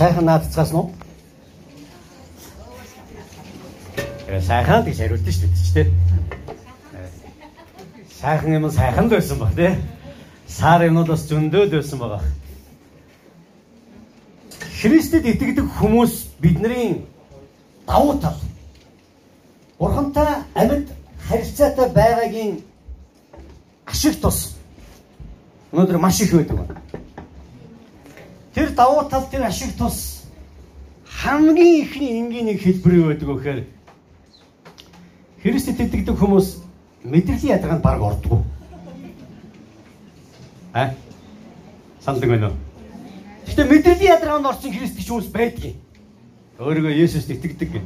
Сайхан наадцгаас нь. Э сайхан гэж хариулт шүү дээ ч тийм. Сайхан юм сайхан л байсан баг тийм. Сар юмнууд бас зөндөөд байсан байгаа. Христэд итгэдэг хүмүүс бидний давуу тал. Бурхантай амьд харилцаатай байгаагийн ашиг тус. Өнөөдөр маш их байдаг байна. Тэр давуу тал тэр ашиг тус хамгийн ихний энгийн нэг хэлбэр байдаг гэхээр Христэд итгэдэг хүмүүс мэдрэлийн ядаргаанд баг ордгоо. А? Сандаг байна уу? Гэтэ мэдрэлийн ядаргаанд орсон христч хүмүүс байдгийг. Өөрийгөө Есүст итгэдэг.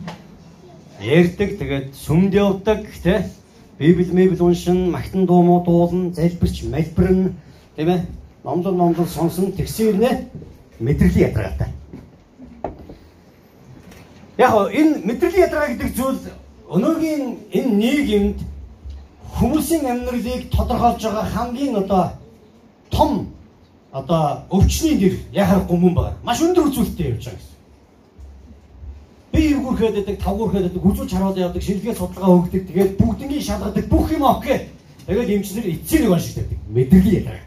Ярддаг, тэгээд сүмд явдаг, тэ? Библи мебл уншин, магтан дуу муу дуулна, залбирч, малбирна, тийм ээ? Номлон номлон сонсон тэгсээр нэ мэдрэлийн ядаргаатай. Яг энэ мэдрэлийн ядаргаа гэдэг зүйл өнөөгийн энэ нийгэмд хүмүүсийн амьдралыг тодорхойлж байгаа хамгийн одоо том одоо өвчний нэр яхахгүй мөн байна. Маш өндөр үзүүлэлттэй явж байгаа гэсэн. Би эргүүрхэд байдаг, тавгуурхэд байдаг, хүзүүч харуулж явдаг, шилгээ судалгаа өгдөг, тэгээд бүгднийг шалгадаг, бүх юм окей. Тэгээд эмчнэр эцсийн нэг оншигддаг. Мэдрэлийн ядарга.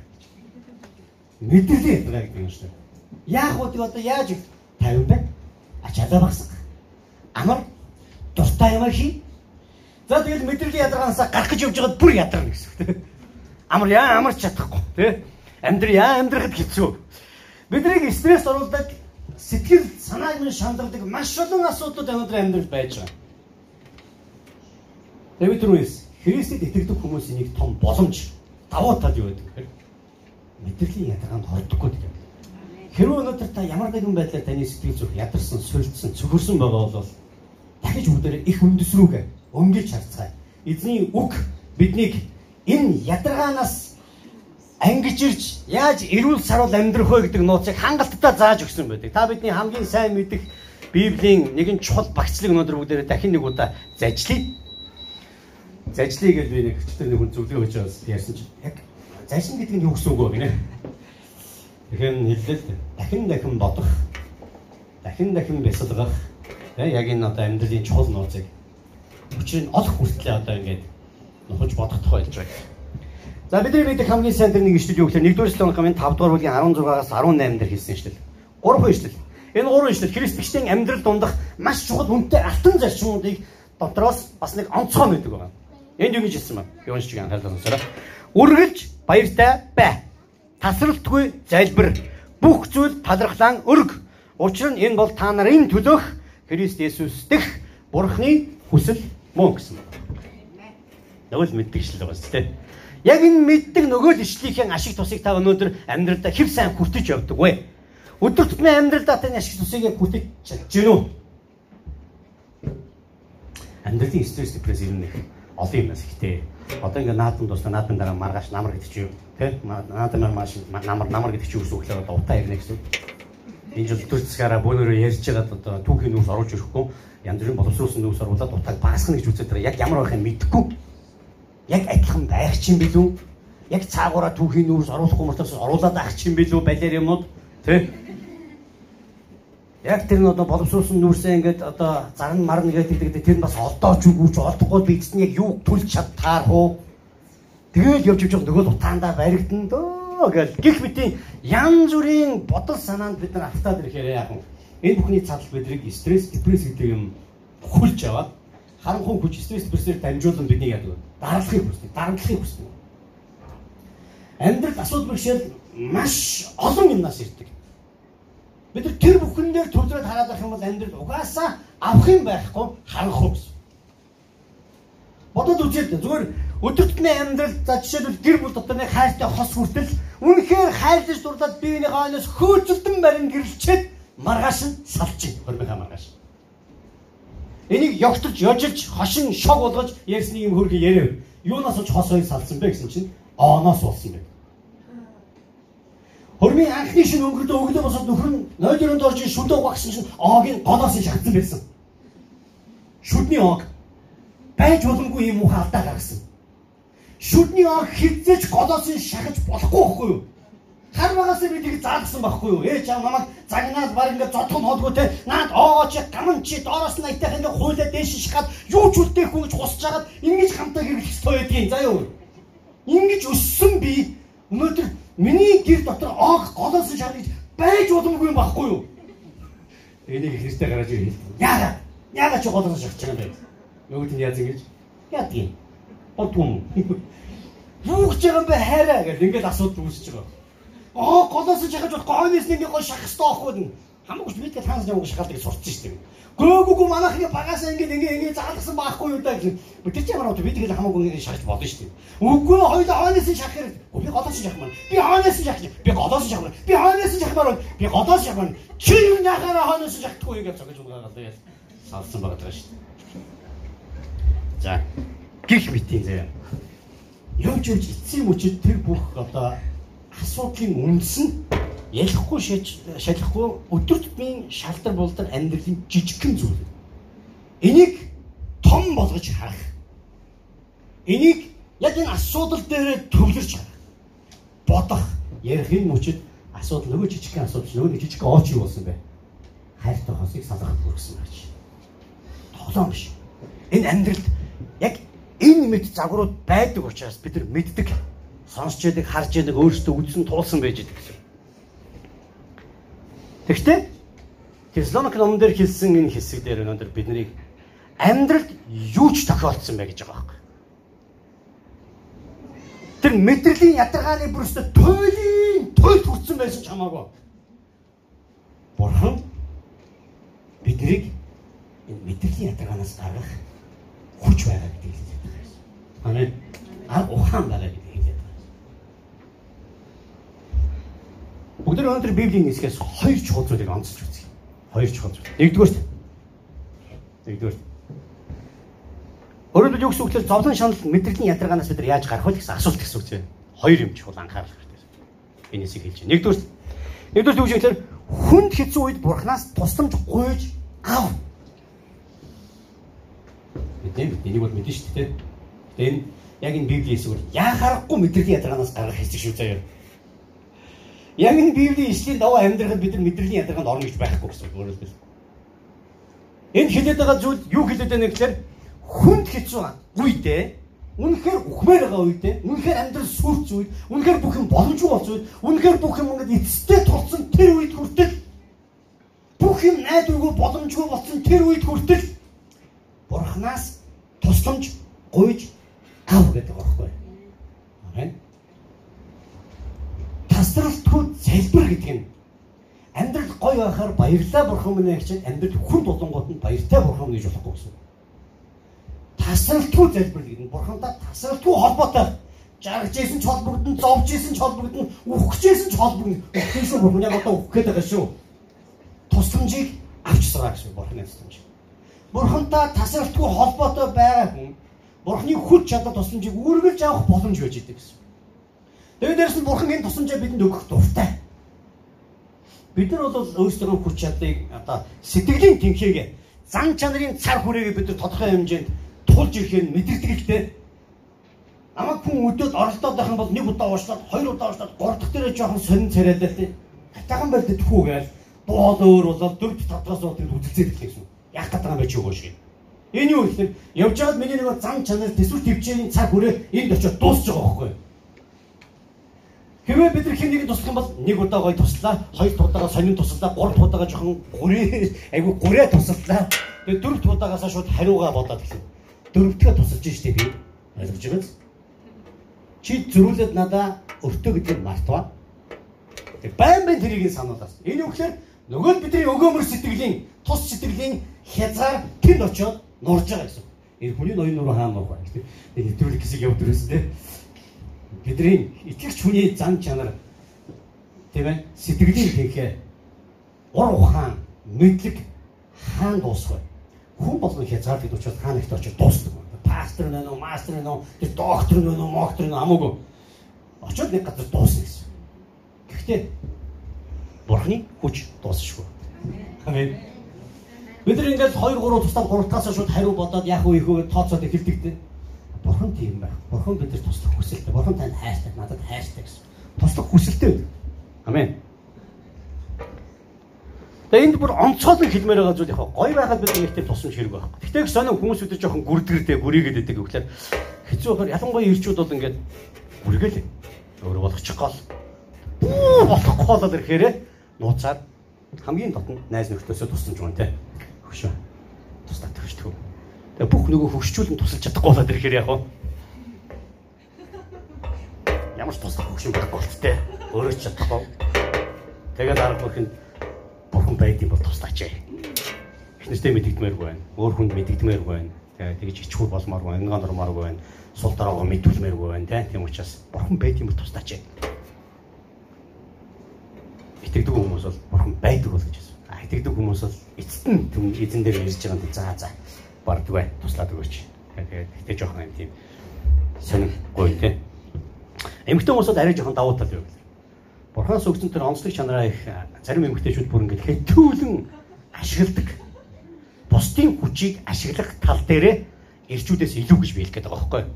Мэдрэлийн ядарга гэдэг юм шүү дээ. Яах вэ одоо яаж 50 бай? Ачаалаа багсах. Амар дуртай юм хий. За тэгэл мэдрэлийн ядаргаанаас гарах гэж явж байгаад бүр ядарна гэсэн. Амар яа амарч чадахгүй тийм. Амьдрал яа амьдрахад хэцүү. Биднийг стресс оруулдаг сэтгэл санааг нь шандардаг маш олон асуудлууд өнөөдөр амьдрал байж байгаа. Дэвид Руис Христэд итгэдэг хүмүүсийн нэг том боломж давуу тал юу гэдэг вэ? Мэдрэлийн ядаргаанд хордоггүй гэдэг. Хэрвээ өнөөдөр та ямар нэгэн байдлаар таны сэтгэл зүрх ядарсан, сүлдсэн, цөхөрсөн байгаа бол дахиж бүгдээрээ их үндэс рүүгээ өнгөж харцгаая. Эзний үг биднийг энэ ядаргаанаас ангиж ирж яаж эрүүл саруул амьдрах вэ гэдэг нууцыг хангалттай зааж өгсөн байдаг. Та бидний хамгийн сайн мэдих Библийн нэгэн чухал багцлыг өнөөдөр бүгдээрээ дахин нэг удаа зажлая. Зажлая гэж би нэг өчтөр нэг хүн зөвлөгөө өгч байгаа ярьсан чинь яг зажлын гэдэг нь юу гэсэн үг вэ гинэ? Тэгэхээр хэллээ дахин дахин бодох, дахин дахин бясалгах яг энэ одоо амьдралын чухал нууцыг Учир нь олох хүртлээр одоо ингээд нухаж бодох байлж байгаа. За бидний мэдих хамгийн сайн тэр нэг ишлэл юу гэхээр 1-р Солонгомын 5-р бүлгийн 16-аас 18 дээр хэлсэн ишлэл. 3 ишлэл. Энэ 3 ишлэл христчдийн амьдрал дундах маш чухал үнэтэй алтан зарчмуудыг дотроос бас нэг онцгой мэддэг байгаа. Энд юу гэж хэлсэн бэ? Би уншиж анхаарлаа сонсороо. Үргэлж баяртай бай. Тасралтгүй залбир. Бүх зүйл талархлаан өрг. Учир нь энэ бол та нарын төлөөх Христ Есүс дэх Бурхны хүсэл мөн гэсэн. Нөгөө л мэддэг шил байгаа шүү дээ. Яг энэ мэддэг нөгөө л ишлийнхээ ашиг тусыг та өнөөдөр амьдралдаа хэв сайн хүртэж явдаг вэ? Өдөр тутмын амьдралдаа таны ашиг тусыг хүртэж чадж гэнэ үү? Амьдралын стресс депресс нэг олон юм ихтэй. Одоо ингээ наадан дуусна наадан дараа маргааш намар гэдэг чи юу? Тэ? Наадан маш намар намар гэдэг чи юу л одоо утаа ирнэ гэсэн. Энэ жил өдөр засгаараа бөөнөрөө ярьж байгаад одоо түүхийн нүс оруулж ирэхгүй янз бүрийн боловсруулсан нүүс оруулаад утгааг багасгах гэж үзээд байгаа. Яг ямар байхыг мэдэхгүй. Яг адилхан байх чинь билүү? Яг цаагаараа түүхийн нүүс оруулахгүй мартаас оруулаад авах чинь билүү балер юмнууд тий? Яг тэр нь одоо боловсруулсан нүүрсээ ингээд одоо зарн марна гэдэг тэр нь бас олдооч үгүйч олдохгүй би эцэн яг юу түлж чадтаар хуу. Тэгэл явж явж нөгөө утаандаа баригдан дөө гэл гих битийн янз бүрийн бодол санаанд бид нар автаад ирэхээр яах вэ? Энэ бүхний цаатал бидрийг стресс, депресс гэдэг юм хүлж аваад харанхуй хүч стресс, депрессээр дамжуулан бидний яадаг вэ? Даралахыг хүсдэг, дарамтлахыг хүсдэг. Амьдрал асуудал бэрхшээл маш олон юмнаас ирдэг. Бид нар тэр бүхэн дээр төвлөрөд хараад байх юм бол амьдрал угаасаа авах юм байхгүй харанхуй гэсэн. Бодод үзээд зүгээр өдөр тутмын амьдрал за жишээлбэл гэр бүл дотор нэг хайртай хос хүртэл үнэхээр хайрлаж дурлаад биений хаанаас хөөцөлдөн барин гэрэлчээд маргааш нь салж хормынхаа маргааш. Энийг ёгтолж, ёжилж, хошин шог болгож ярьсны юм хөргө яриа. Юунаас ч хос хоёр салсан бэ гэсэн чиньооноос болсон бэ. Хормын анхны шин өнгөрдөө өглөө босоод нөхөр нь нойлроонд орж шүдөө багсан чинь оогийн голоос нь шатсан байсан. Шүдний оог байж боломгүй юм уу алдаа гаргасан. Шүдний оог хизээч голоос нь шахаж болохгүй байхгүй юу? Хар багасаа би тийг заалгсан байхгүй юу? Ээж аав намайг загнаад баг ингээд зодхон холгүй те. Наад оогоо чи гамн чи доороос нь айтайх ингээд хуйлаа дээш шихаад юу ч үлдээхгүй гэж хусч хагаад ингэж хамтаа гэрэлх ёстой байдгийн. За юу. Ингэж өссөн би өнөөдөр миний гэр дотор оог голоос шаргаж байж боломгүй юм байхгүй юу? Энийг хэрстэй гараж ирээ. Яагаад? Яагаад чи голоос шахаж байгаа юм бэ? Нөгөөд нь яаж ингэж? Бодгүй юм. Юу гэж байгаа юм бэ хайраа гэж ингээд асуудал үүсэж байгаа. Аа голоос шахаж болохгүй хойноос нэг гоо шахах хэрэгтэй байхгүй. Хамаагүй ч мэдээ таанаас нэг шахалдаг сурч штеп. Гөөгөө манайхны багасаа ингээд ингээд ингээд заалгасан байхгүй юу даа гэсэн. Тэр чинь ямар бид тэгээд хамаагүй ингээд шахаж болно штеп. Үгүй хоёул хойноос шахах хэрэг. Би голоос шахах маань. Би хойноос шахах. Би голоос шахах маань. Би хойноос шахах маань. Би голоос шахах маань. Чи юу яхаараа хойноос шахахгүй гэж цогж унгаа гадаа яа. Салсан байгаа штеп. За. Гих битийн заяа явж явж эцсийн мөчид тэр бүх одоо асуудлын үндэс нь ялахгүй шалахгүй өдөр тутмын шалдар болдог амьдралын жижигхэн зүйл. Энийг том болгож харах. Энийг яг энэ асуудал дээр төвлөрч харах. Бодох, ярихын мөчид асуудал нөгөө жижигхэн асуудал нөгөө жижиг ооч юу болсон бэ? Хайртай хосыг салгах хүрсэн байж. Тоглоом биш. Энэ амьдралд яг энэ мэд загварууд байдаг учраас бид нар мэддэг, сонсч яадаг, харж яадаг, өөрсдөө үзсэн туулсан байж идэг гэсэн. Тэгэхдээ Теслоник номон дээр хэлсэн энэ хэсэг дээр өнөөдөр биднийг амьдралд юу ч тохиолдсон бай гэж байгаа байхгүй. Тэр мэдрэлийн ядаргааны бүрстэ туйлын туйл хүрсэн байсан ч хамаагүй. Бурхан биднийг энэ мэдрэлийн ядаргаанаас гаргах хүч байгаа гэдэг Амен. Арга ухаан байгаа гэдэг Бүгд өнөөдөр Библийн хэсгээс хоёр чухал зүйлийг онцолж үзье. Хоёр чухал зүйл. Нэгдүгээр нэгдүгээр Өөрөөр юу гэсэн үг вэ? Зовлон шанал мэдрэлийн ядаргаанаас бид яаж гарах вэ гэсэн асуулт гэсэн үг чинь. Хоёр юм чухал анхаарал хэрэгтэй. Энэ хэсгийг хэлж байна. Нэгдүгээр нэгдүгээр юу гэхээр хүнд хэцүү үед бурхнаас тусламж гуйж ав. Мэдээ энийг бол мэдэн шүү дээ. Энэ яг энэ Библийн эсвэр яхаарахгүй мэдрэлийн ядаргаанаас гарах хэсэг шүү заяа. Яг энэ Библийн эслийн даваа амьдрахад бид нар мэдрэлийн ядаргаанд орно гэж байхгүй гэсэн үг өөрөөр хэлбэл. Энэ хэлээд байгаа зүйл юу хэлээд байна гэхээр хүнд хэцүү үедээ Үнэхээр ухмаар байгаа үедээ, үнэхээр амьдрал сүрч үед, үнэхээр бүх юм боломжгүй болсон үед, үнэхээр бүх юм ингээд эцэстээ тулсан тэр үед хүртэл бүх юм найдваргүй боломжгүй болсон тэр үед хүртэл Бурханаас тусламж гуйж ав гэдэг байхгүй. Залбир гэдэг нь амьдрал гоё байхаар баярлаа бурхан минь гэж амьдрал хүн тулангууд нь баяртай бурхан гэж болохгүй гэсэн. Тасралтгүй залбир гэдэг нь бурхантай тасралтгүй холбоотой жаргаж исэн ч холбогдсон, зовж исэн ч холбогдсон, үхэж исэн ч холбогдсон. Тийшээ бурхан яг одоо үхэх гээд байгаа шүү. Тусламжийг авч байгаа гэсэн бурханы тусламж. Бурхантай тасралтгүй холбоотой байгаа хүн Бурхны хүч чадал тусламжийг үргэлж авах боломж байж идэг гэсэн. Тэгээд дээрэс нь Бурхан энэ тусламжаа бидэнд өгөх дуртай. Бид нар бол өөрсдөө хүч чадлыг одоо сэтгэлийн тэнхээгээ зан чанарын цар хүрээгээ бид нар тодорхой хэмжээнд тулж ирэхээр мэдэрдэг л дээ. Амаг хүн өдөөд оролдоод байх юм бол нэг удаа уушлаад, хоёр удаа уушлаад, гурав дахь дээрээ жоохон сонин царайлаа тий. Хатаган байл дэхгүй гээл. Дууд өөр болоод дөрв татгаас уудыг үзэлцээд их гэсэн. Яг гадаг байж өгөөш гэх. Энэ юу гэхээр явж байгаад миний нэг зам чанар төсвөр төвчийн цаг хүрээ энд очиод дуусч байгаа байхгүй юу? Хэвээ бид нар хэн нэгэн туслах юм бол нэг удаа гоё туслаа, хоёр удаагаа сонин туслаа, гурав дахь удаагаа жоохон гүрээ айгу гүрээ туслаа. Тэгээ дөрөв удаагаасаа шууд хариугаа бодоод эхлэв. Дөрөвдөө тусалж штеп би. Ойлгож байгаа биз? Чи зөрүүлээд надаа өртөө гэдгийг мартваа. Тэг байн байн тэрийг сануулаас. Энэ юу гэхээр нөгөө бидний өгөөмөр сэтгэлийн тус сэтгэлийн хязгаар тэнд очиод нурж байгаа гэсэн. Энэ хүний ноён нуруу хаан байх. Нэг нэвтрүүлэг хэсэг явдаг гэсэн тийм. Бидний итгэгч хүний зан чанар тийм ээ сэтгэлийн тэнхээ ур ухаан мэдлэг хаан дуусах. Хүн болгон хязгаарлалт учраас хаан ихт очиж дуусдаг. Пастор нэ нөө, мастер нэ нөө, доктор нэ нөө, моктор нэ хамаагүй. Очоод нэг газар дуусна гэсэн. Гэхдээ Бурхны хүч дуусахгүй. Амен. Бид нар ингээд 2 3 тусдаа 3 таас шууд хариу бодоод яах вэ ихөө тооцоод эхэлдэг дээ. Бурхан тийм байх. Бурхан бид нар туслах хүсэлтэй. Бурхан танд хайртай, надад хайртай гэсэн. Туслах хүсэлтэй. Амен. Тэгээ энд бүр онцгойлон хэлмээр байгаа зүйл яг гоё байгаад бид нэг тийм тусамж хэрэг байхгүй. Гэхдээ сонио хүмүүс үүдээ жоохон гүрдгэрдээ гүрийгээд байдаг гэхлээр хэцүү байхаар ялангуяа ирчүүд бол ингээд гүргээл өөрөө болгочих гол. Бүү болохгүй болоод ирэхээр нууцаар хамгийн дотн найз нөхдөсөө тусламж өгөн тэ. Хөшөө. Тэгээ бүх нөгөө хөвшчүүлэн тусалж чадахгүй болоод ирэхээр яг. Ямар ч туслах хөвшин байхгүй болт тэ. Өөрөө ч чадахгүй. Тэгээд арга бүхэнд бурхан байд юм бол туслаач ээ. Эхнэртэй мэддэгдмээргүй байна. Өөр хүнд мэддэгдмээргүй байна. Тэгээ тэгж ичхүү болмооргүй байна. Ингээ нормааргүй байна. Сул дараагаа мэдүүлмээргүй байна. Тийм учраас бурхан байд юм бол туслаач ээ итгэдэг хүмүүс бол бурхан байдаг бол гэж байна. А итгэдэг хүмүүс бол эцэст нь эзэн дээр ирж байгаа юм за за бардгүй туслаад өгөөч. Тэгээд гэтээ жоохон юм тийм сонирхолтой тий. Эмэгтэй хүмүүс бол арай жоохон давуу тал юу. Бурханаас өгсөн тэр онцлог чанараа их зарим эмэгтэйчүүд бүр ингээд хэтүүлэн ашигладаг. Бусдын хүчийг ашиглах тал дээрээ ирчүүдээс илүү гэж биелэх гээд байгаа байхгүй юу?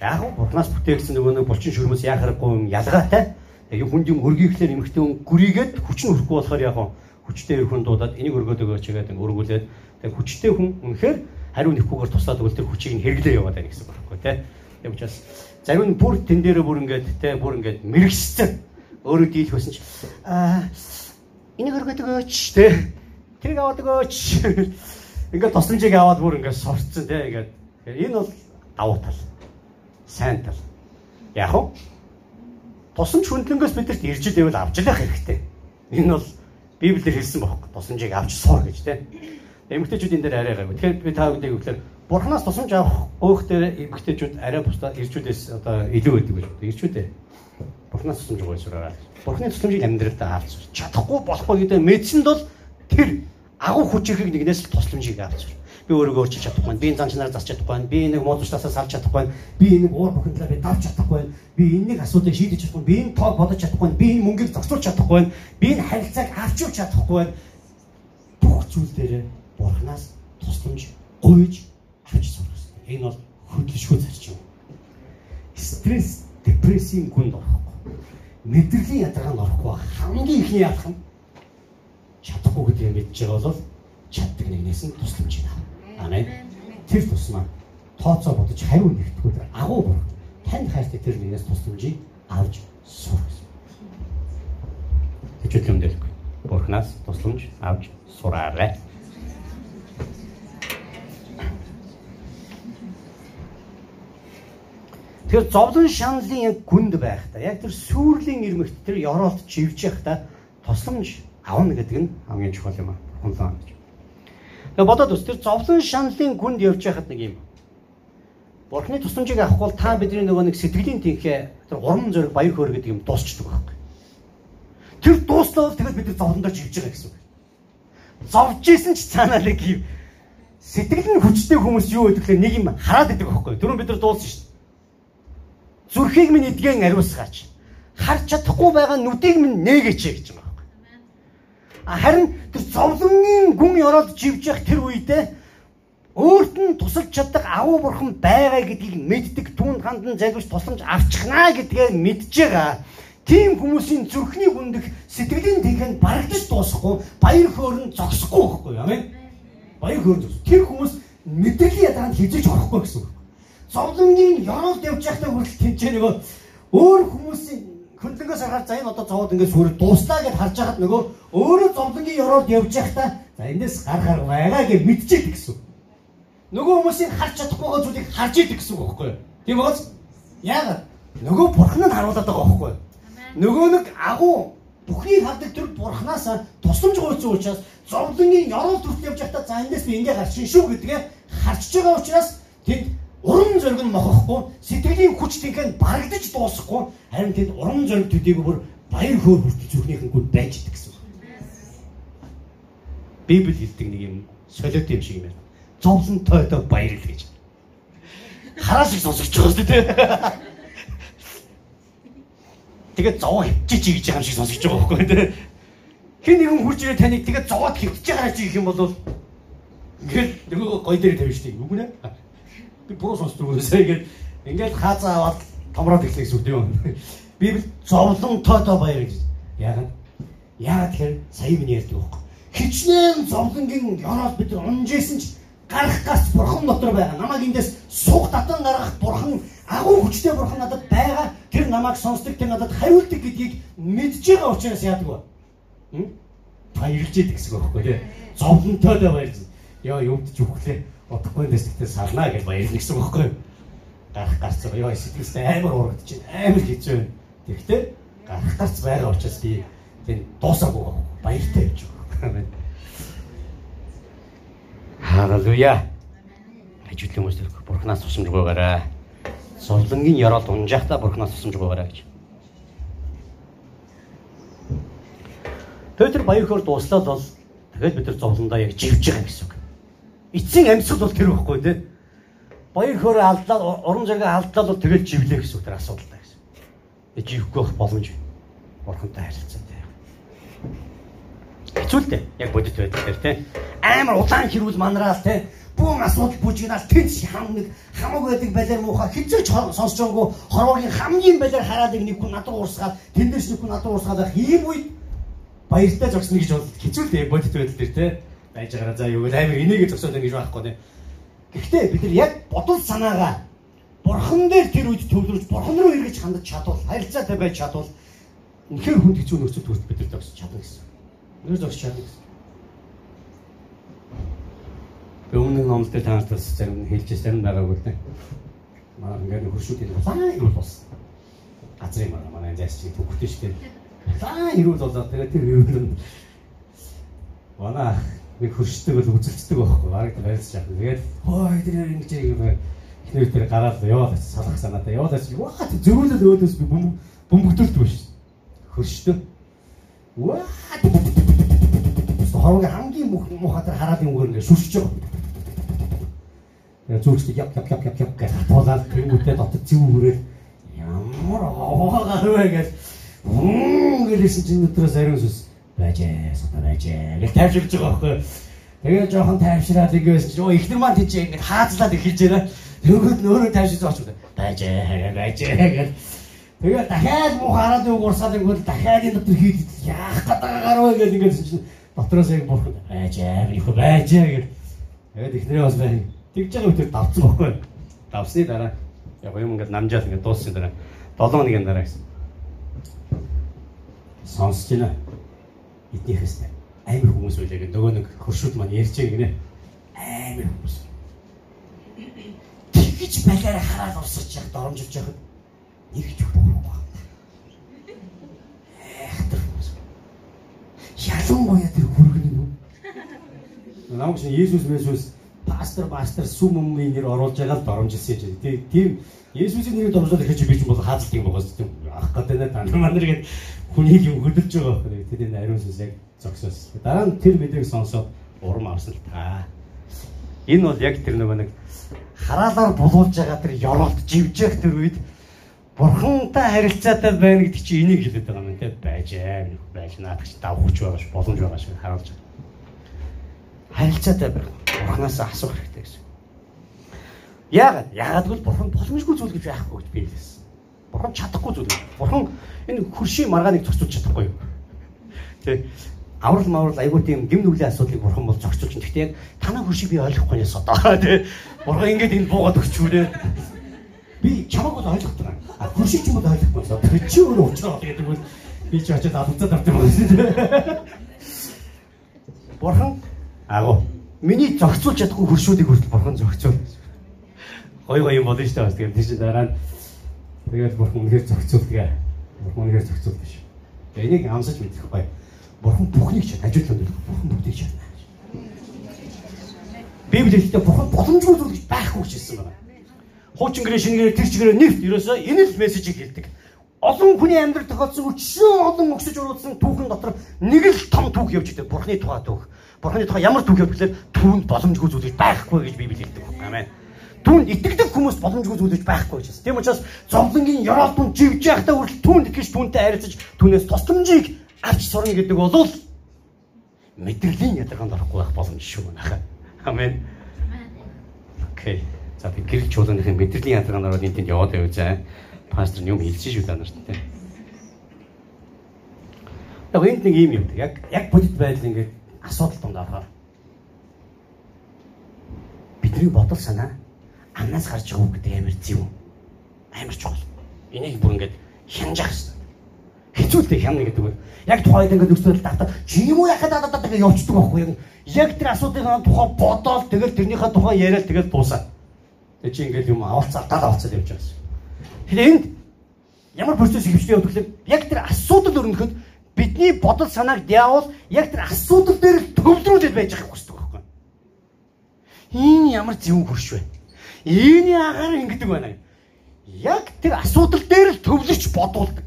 Яг нь Бурханаас бүтээгдсэн нөгөө нэг булчин шүрмэс яхахгүй юм ялгаатай яг хүндийн өргөйглээр эмхтэн гүрийгээд хүч нь өрөхгүй болохоор яг хүчтэй хүн дуудаад энийг өргөөд өгөөч гэдэг өргүүлээд тэг хүчтэй хүн үнэхээр хариу нэхгүйгээр туслаад өгөл тэр хүчийг нь хэрэглээ яваад байна гэсэн үг байхгүй тий. Тэг учраас зарим нь бүр тэн дээрээ бүр ингээд тий бүр ингээд мэрэгссэн өөрөө дийлэх байсан чи аа энийг өргөөд өгөөч тий. Тэрийг аваад өгөөч. Ингээд тусламжийг аваад бүр ингээд сурцсан тий ингээд энэ бол давуу тал. Сайн тал. Яг нь тусамж хүндлэнгээс бидэрт ирж ивэл авч лах хэрэгтэй. Энэ бол Библиэр хэлсэн бохоо. Тусамжийг авч сур гэж тийм. Эмэгтэйчүүд энэ дээр арай гайгүй. Тэгэхээр би та бүхэнд гэвэл Бурханаас тусамж авах гоох дээр эмэгтэйчүүд арай бусдаа ирчүүдээс одоо илүү байдаг гэж байна. Ирчүүдээ. Бурханаас тусамж өгөөж сураа. Бурханы тусламжийг амьдралдаа авч чадахгүй болохгүй гэдэг мэдсэнд бол тэр агуу хүч ихийг нэгнээс л тусламжийг авч би өөрийгөө өөрчилж чадахгүй байна. Би энэ занчнаар засч чадахгүй байна. Би нэг муудчлаасаа салж чадахгүй байна. Би нэг уур бухимдлаа би давж чадахгүй байна. Би энэ нэг асуудыг шийдэж чадахгүй. Би энэ тоог бодож чадахгүй байна. Би энэ мөнгийг зохицуулж чадахгүй байна. Би энэ харилцааг авч явж чадахгүй байна. Бүх зүйл дээр бурхнаас тусламж гуйж авч сурах хэрэгтэй. Энэ бол хөдөлшгүй зарчим. Стресс, депрессийн гүнд орохгүй. Мэдрэлийн ядаргаанд орохгүй. Хамгийн ихний ялах нь чадахгүй гэдгийг мэдж байгаа бол чаддаг нэгнээс нь тусламж авах. Амен. Тэр тусмаа тооцоо бодож хариу тэр агуу бүр танд хайртай тэр нэгнээс тусламжийг авч сур гэсэн. Тэжүүл юм дэлгүй. Бурхнаас тусламж авч сураарай. Тэгэхээр зовлон шаналлын яг гүнд байхдаа яг тэр сүрлийн ирмэгт тэр ёроолт живж байхдаа тусламж авна гэдэг нь хамгийн чухал юм аа. Хонлоо гэж. Тэгээ бодоод үс тэр зовлон шаналлын гүнд явж байхад нэг юм. Бурхны тусламжийг авахгүй та бидний нөгөө нэг сэтгэлийн тэнхээ тэр урам зориг баяр хөөр гэдэг юм дуусчдаг байхгүй. Тэр дуустал тэгэл бид зовлондоо живж байгаа гэсэн үг. Зовж исэн ч цаанаа нэг юм сэтгэл нь хүчтэй хүмүүс юу гэдэг вэ? Нэг юм хараад идэг байхгүй. Түрүүн бид нар дуулсан шүү дээ. Зүрхийг минь эдгэн ариусгаач. Харж чадахгүй байгаа нүдийг минь нээгээч гэж юм Харин тэр зовлонгийн гүн ёроод живж явах тэр үедээ өөрт нь тусалж чаддаг агуу бурхан байгаа гэдгийг мэддэг түүнд хандан залбирч тусламж авчихнаа гэдгээ мэдж байгаа. Тийм хүмүүсийн зүрхний хүндэх сэтгэлийн тэнхэнд барагдаж дуусахгүй баяр хөөрн зогсохгүй байхгүй юу? Амен. Баяр хөөрн зогс. Тэр хүмүүс мэдрэлийн ядаанд хизэж орохгүй гэсэн үг. Зовлонгийн ёроолд явж байхдаа хүртэл тэнцээ нөгөө өөр хүмүүсийн хөндлөнгөөс харахад за энэ одоо зовоод ингээд сүрэг дууслаа гэж харж байхад нөгөө өөрөө зовлонгийн ёроолд явж байхдаа за эндээс гарахаар байгаа гэж мэдчихэдэг гэсэн. Нөгөө хүмүүсийн харж чадахгүй байгаа зүйлийг харж идэг гэсэн үг байхгүй юу? Тийм үү? Яагаад? Нөгөө бурхан нь харуулдаг байгаа байхгүй юу? Нөгөө нэг агуу бүхнийг хардаг тэр бурханаас тусламж гуйсан учраас зовлонгийн ёроолд хүртэл явж байхдаа за эндээс би ингээ гарчин шүү гэдгээ харж байгаа учраас тэнд урам зориг нь мохохгүй сэтгэлийн хүч тэнхэн барагдаж дуусахгүй харин тэд урам зориг төдийгүй бүр баяр хөөр хүртэл зүрхнийхэнгүүд байж идэг гэсэн үг. Библи хэлдэг нэг юм солиот юм шиг юм байна. Зовлон тойдоо баярл гэж. Хараа шиг сонсогч байгаа шүү дээ. Тэгээд зовоо хөвчиж гэж байгаа юм шиг сонсогч байгаа байхгүй тий. Хэн нэгэн хурж ирээ таныг тэгээд зовоод хөвчиж байгаа чи гэх юм бол ингээл нөгөө гой дээр тавьж штий. Үгүй нэ би буруу сонсдог үсээ гээд ингээд хаазаа аваад томроод эхлэх гэсэн үг тийм үү. Библи зовлон тоотоо баяр гэж. Яагаад? Яагаад тэгэхээр сая миний ярьдаг байхгүй. Хичнээн зовлонгийн ёроос бид унжсэн ч гарах гац бурхан дотор байгаа. Намайг эндээс суг татан гаргах бурхан агуу хүчтэй бурхан надад байгаа. Тэр намайг сонсдог, тэр надад хариулдаг гэдгийг мэдж байгаа учраас яадаг вэ? Баярлж идэг гэсэн үг байхгүй тий. Зовлонтой дэ баярлж. Яа юудч өглөө бодохгүй энэ дэсгтээ сарнаа гэж баярлна гэсэн үг байхгүй. Гарах гарц яа сэтгэлсээ амар урагдчих. Амар хэцүү байна. Тэгвэл гарах гарц байгаа учраас би тийм дуусаагүй баяртай байж байгаа. Халелуя. Ажил хүмүүс бурхнаас тусламж гуйгаарай. Зовлонгийн ёроолд унжаахта бурхнаас тусламж гуйгаарай гэж. Петр баярхоор дуслаад бол тэгэл бид нар зовлондоо яг живж байгаа гэсэн үг. Эцсийн амьсгал бол тэр байхгүй тий. Баяр хөөрэ алдлаа, уран зэрэг алдлаа бол тэгэл живлээ гэсэн тэр асуудалтай гэсэн. Тэг живхгүй байх боломж байна. Бурхантай харилцаатай. Хэцүү л дээ. Яг бодит байдаг тэр тий. Амар удаан хэрүүл манараал тий. Бүүн асуудал бүжигнаас тэнц хам нэг хамаг байдаг балиар муухай хизээч сонсож байгаагүй хорвогийн хамгийн балиар хараад нэг хүн надад уурсгаад тэндээс нэг хүн надад уурсгаад байх ийм үед баяртай зогсно гэж бодлоо. Хэцүү л дээ бодит байдал дээр те. Байж байгаараа за юу амир энийгээ зогсоод ингэж байхгүй те. Гэхдээ бид нар яг бодол санаагаа бурхан дээр тэр үед төвлөрж бурхан руу эргэж хандаж чадвал харилцаатай байж чадвал үнэхээр хүнд хэцүү нөхцөл төрөлд бид нар зогсож чадна гэсэн. Нэр зогсож чадна гэсэн. Би өмнө нь номлолт дээр танаас бас зарим нь хэлж зарим байгаагүй л дээ. Маа ингээд хуршуудын улаан ирүүл болсон. Газрын маа манай зайс чи төгөлтэй шүү дээ Заа ирүүл болоод тэгээд тэр ирүүл нь манай нэг хөршдөг бол үзэлцдэг байхгүй бараг барьж яах. Тэгээд хой тэр ингэж юм эхнэр тэр гараад яваад салах санаатай яваад хаа зөрүүлэл өөдөөс би бөмбөгдөлдөг биш. Хөршдөг. Ваа хорог хамгийн мухатар хараад юм өөр ингэ шүршиж байгаа. Зүгчтэй яп яп яп яп яп гэж хатуулаад тэнгүүтээ дотор зэв хүрээд ямар аваагаар вэ гэж гэлээсэн чинь өдрөөс ариун сүс байжээ, сата байжээ гэж тайвширч байгаа байхгүй. Тэгээ жоохон тайвшраад ингээс чи өө ихнэр маань тийч ингэж хаацлаад эхэлж байна. Нөгөөд нөөрөө байгаа ч байжээ, байжээ гэж. Тэгээ дахиад муу хараад үг урсаад ингүүл дахиад энэ дотор хийх яах гэдэг гарав гэж ингэж чинь дотроос яг бурхан байжээ, их байжээ гэж. Тэгээд ихнэрээ бас бай. Тэгж байгаа үедээ давцсан байхгүй. Давсны дараа яг юм ингээд намжаал ингээд дууссан дараа 7 хоногийн дараа гэсэн сонсож байна. Эднийхээс амар хүмүүс үлээ гэдэг нөгөө нэг хөршүүд маань ярьж байгаа гинэ. Амар хүмүүс. Тэгж балиараа хараад урсаж яг доромжилж байхад нэг ч болохгүй байна. Эхтэр хүмүүс. Ялангуяа тэр хөргөний нү. Намайг чинь Есүс Месүс пастор пастор сүм өмнө нэр оруулж байгаа л доромжилсан юм. Тийм Есүсийн нэрээр доромжлоод ихэж би ч бол хаалт юм байгаа юм. Ах гэдэг нь та нар гээд хүний юм хөдөлж байгаа байхгүй. Тэр энэ ариун сүнс яг зогсоос. Дараа нь тэр мэдээг сонсоод урам та. Энэ бол яг тэр нөгөө нэг хараалаар булуулж байгаа тэр ёроолт живжээх тэр үед бурхантай харилцаатай байна гэдэг чинь энийг хэлээд байгаа юм те байжээ байж наадах чи давхуч байгаа ш боломж байгаа шиг харуулж байгаа. Харилцаатай байх. Бурханаас асуух хэрэгтэй гэсэн. Яагаад? Яагаад гэвэл бурхан боломжгүй зүйл гэж байхгүй гэж би хэлсэн. Бурхан чадахгүй зүйл. Бурхан энэ хөршийн маргааныг зохицуулж чадахгүй юу? Тэ аврал маврал айгуу тийм гим нүглийн асуудлыг бурхан бол зохицуулж байна. Гэхдээ яг танаа хөршийг би ойлгохгүй яс одоо тий. Бурхан ингэж энд буугаад өгчүүрээ. Би чамаг бол ойлгох таа. А хөршийг ч юм бол ойлгохгүй байна. Тэр чи өөрөө уучраа гэдэг бол би ч очиад алцаад авт юм байна. Бурхан агуу миний зохицуулж чадахгүй хөршүүдийг хүртэл бурхан зохицуул. Гой гой юм болно шүү дээ. Тэгээд тийш дараа нь тэгээд бурхан үнэхээр зохицуулдаг Бурхан үнээр зохицуул биш. Тэгээ энийг амсаж мэдэх гоё. Бурхан бүхнийг ч ажилтнууд бурхан бүгдийг чадна. Библиэд бурхан боломжгүй зүйл гэж байхгүй гэж хэлсэн байна. Хуучин гэрээ шинээр тэр чигээр нэгт ерөөсөө энэ л мессежийг хэлдэг. Олон хүний амьдрал тохиолдсон өчсөн олон өгсөж уруудсан түүхэн дотор нэг л том түүх явж идэг. Бурханы тухай түүх. Бурханы тухай ямар түүх явуулахлаар түүнд боломжгүй зүйл байхгүй гэж Библи хэлдэг. Амен түүнд итгэдэг хүмүүс боломжгүй зүйлж байхгүй гэж. Тийм учраас зовлонгийн ёроол түн живж байхдаа хүртэл түүнд итгэж түүнтэй харилцаж түүнээс тусламжийг авч сурна гэдэг бол мэдрэлийн ядаргаанд орохгүй байх боломж шүү нахаа. Амен. Окей. За би гэрэл чуулганыхын мэдрэлийн ядаргаанд ороод энэ тэнд яваад байв заа. Пастор юм хэлсэн шүү та нарт тийм. Яг энд нэг юм юм. Яг яг бодит байдал ингээд асуудал донд орохоор бидний бодол санаа амнаас гарч байгаа үг гэдэг амар зөв. Амар чухал. Энийг бүр ингээд хянжах хэрэгтэй. Хэцүүтэй хянна гэдэг үг. Яг тухайд ингээд өсөөл татаа чи юм уу яхад даа гэж явчихдаг байхгүй юу? Яг тэр асуудлын тухай бодоол тэгэл тэрнийхээ тухай яриад тэгэл дуусаа. Тэг чи ингээд юм авалцаа даа авалцаад явж байгаа юм. Тэгэхээр энд ямар процесс хөвчтэй явдаг вэ? Яг тэр асуудал өрнөхөд бидний бодол санааг диавол яг тэр асуудал дээр төвлөрүүлээд байж байгаа хүсдэг байхгүй. Энэ ямар зөв хөрш вэ? Ийний агаар ингэдэг байна. Яг тэр асуудал дээр л төвлөрч бодуулдаг.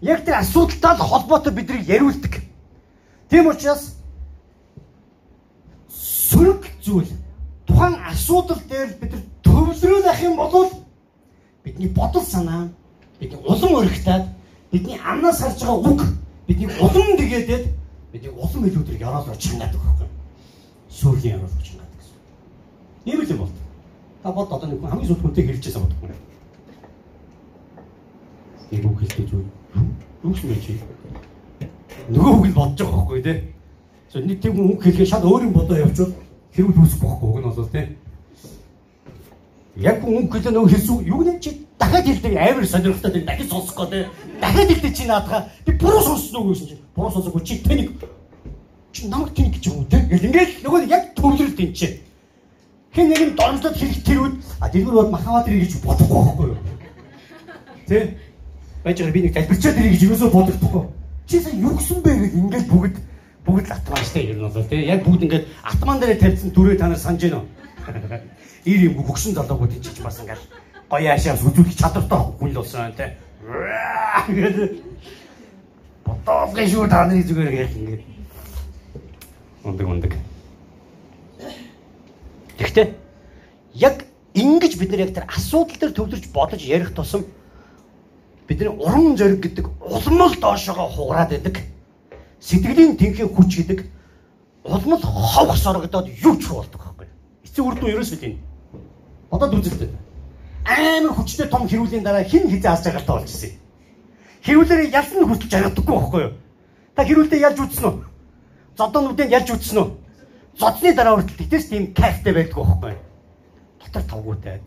Яг тэр асуудалтай холбоотой биднийг яриулдаг. Тийм учраас сөрөг зүйл тухайн асуудал дээр бид төвлөрөөд ах юм бол бидний бодол санаа бидний улам өргөтаад бидний амнаас харж байгаа үг бидний улам тэгээдээд бидний улам илүүдэр яроолоо чангаад байгаа юм. Сүүлийн яроолоо чангаад гэсэн. Ийм л юм бол. Та бод одоо нэг хамгийн сүүлд хүнтэй хэлчихсэн бодох юм. Нэг үг хэлдэг юу? Юу ч мэж. Нөгөө үг л бодож байгаа байхгүй тий. So нэг тийм үг хэлгээ шал өөр юм бодоо явуул хэрүүл үүсэх байхгүй уг нь бол тий. Яг үг хэлээ нөгөө хэлсэн юу нэг чи дахиад хэлдэг амар сонирхолтой дээ дахиад сонсох гэдэг. Дахиад хэлдэг чи наадгаа би буруу сонссон уу гэсэн чи. Буруу сонсоогүй чи тэнийг чи намайг тэнийг гэж юм уу тий. Ингээл нөгөө яг төвлөрөлт юм Хэн нэг нь донжлоод хэлэх тэрүүд а дэлгүр бод махаваад ирэх гэж бодохгүй байхгүй юу? Тэ? Байж байгаа би нэг тайлбарчаад ирэх гэж юусоо бодохгүй. Чи сая юу гэсэн бэ гэж ингээд бүгд бүгд л атмаа штэ ер нь бол тэ. Яг бүгд ингээд атман дээр тавьсан дүрээ та нар санаж уу? Ир юм хөгшин залуугууд ичиж бас ингээд гоё яашаас үзүүлэх чадвартай хүн л болсон тэ. Бодоолгүй шүү та нарын зүгээр гэж ингээд. Ундаг ундаг. Тэгэхдээ яг ингэж бид нар яг тэр асуудал дээр төвлөрч бодож ярих тусам бидний уран зориг гэдэг улмал доошогоо хугараад байдаг. Сэтгэлийн тэнхээ хүч гэдэг улмал ховх сорогдоод юу ч болдог байхгүй. Эцэг үр дүн ерөөсөө тийм. Бодоод үзэлтэй. Амар хүчтэй том хэрүүлийн дараа хин хизээ алж байгаатай болж ирсэн. Хэрүүлэрээ ялсан хүртэл жаргадаггүй байхгүй юу? Та хэрүүлдээ ялж үзсэн үү? Зодонуудыг ялж үзсэн үү? Зодны дараа хүртэл тэтэс тийм кайфтай байдгүй байхгүй. Дотор тавгуутай.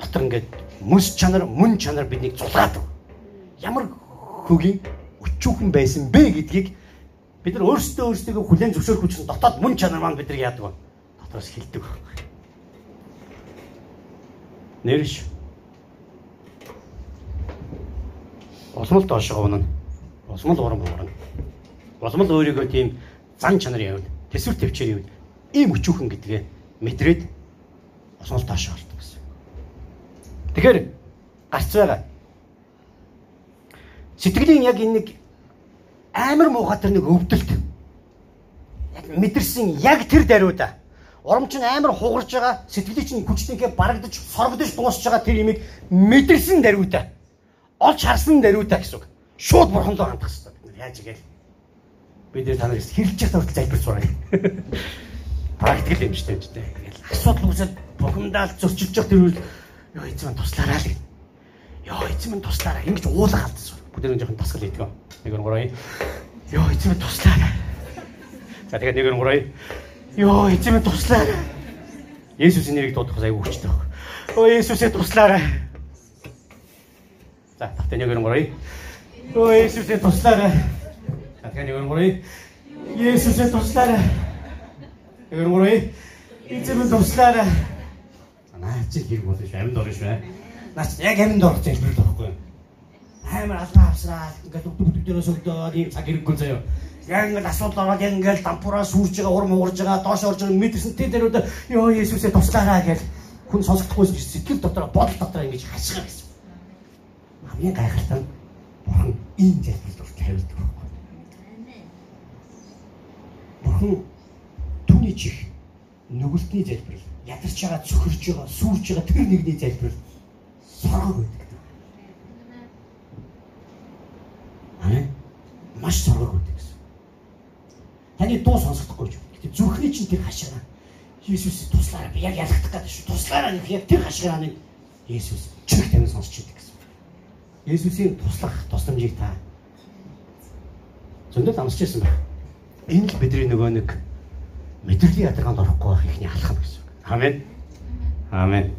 Дотор ингээд мөс чанар, мөн чанар биднийг зулгаад. Ямар хөгийн өчүүхэн байсан бэ гэдгийг бид нар өөрсдөө өөрсдөө хүлэн зөвшөөрөх хүчин дотоод мөн чанар маань биднийг яадаг вэ? Дотроос хилдэг байхгүй. Нэрш. Осмол доошоо унана. Осмол урам хуурна. Осмол өөрийгөө тийм зан чанар явна төсвөр төвчээр юм. Ийм өчүүхэн гэдгээ мэдрээд осмол тааш болдог гэсэн. Тэгэхээр гарц байгаа. Сэтгэлийн яг энэ нэг амар муухай тэр нэг өвдөлт. Яг мэдэрсэн яг тэр даруйда. Урамч нь амар хугарч байгаа, сэтгэлийн чинь хүчнийхээ барагдаж, соргодож дуусч байгаа тэр имийг мэдэрсэн даруйда. Олж харсан даруйда гэсэн үг. Шууд бурхандоо хандах хэрэгтэй. Бид яаж игээл бид нэр та нарыг хэлж явах хүртэл залбирч сураа. Практикл юм шүү дээ. Ингээл асуудал үүсэл бухимдаал зөрчилж явах тэр үйл ёо эзэн туслаарай л гэнэ. Ёо эзэн минь туслаарай. Ингэж уулах алдсан. Бүгд нэг жоохон тасгал хийдэг. Нэг нь гурай. Ёо эзэн минь туслаарай. За тэгээд нэг нь гурай. Ёо эзэн минь туслаарай. Есүсийн нэрийг дуудах айгүй хүчтэй баг. Оо Есүсээ туслаарай. За тавтай нэг нь гурай. Оо Есүсээ туслаарай. Тэгэхээр гурыг Есүсээ туслаарай. Нэг гурыг эзэм туслаарай. Наа чи хэрэг болно шүү. Амьд орно шүү. Наа чи яг амьд орох гэж хэлбэр байхгүй юу? Амар алгаа авсраа ингээд өг өг дээрээс өгдөө ийм цаг хэрэггүй заяа. Яг ингээд асуудал ороод яг ингээд дампураа сүрж байгаа урам уурж байгаа доош орж байгаа мэдэрсэн тэ дээрүүд ёо Есүсээ туслаарай гэж хүн сонсохдохгүй сэтгэл дотор бодол дотор ингэж хашгаа гэсэн. Хамгийн гайхалтай нь бурхан ийм залбирал тавьдаг Бурхан түүний чих нүгэлтний залбирал ядарч байгаа цөхөрж байгаа сүрж байгаа тэр нэгний залбирал соргог байдаг. Амин. Маш соргог байдаг гэсэн. Таны дуу сонсохдохгүй ч. Гэтэ зүрхний чинь тэр хашаа. Иесус туслаарай. Би яг ялагдах гэдэг шүү. Туслаарай гэх яг тэр хашгираа нэг Иесус чих тань сонсч идэг гэсэн. Иесусийн туслах тусламжийг та зөндөл амсч ирсэн байна. Энэ л бидний нөгөө нэг мэдрэлийн ядаргаанд орохгүй байх ихний алхам гэсэн. Амен. Амен.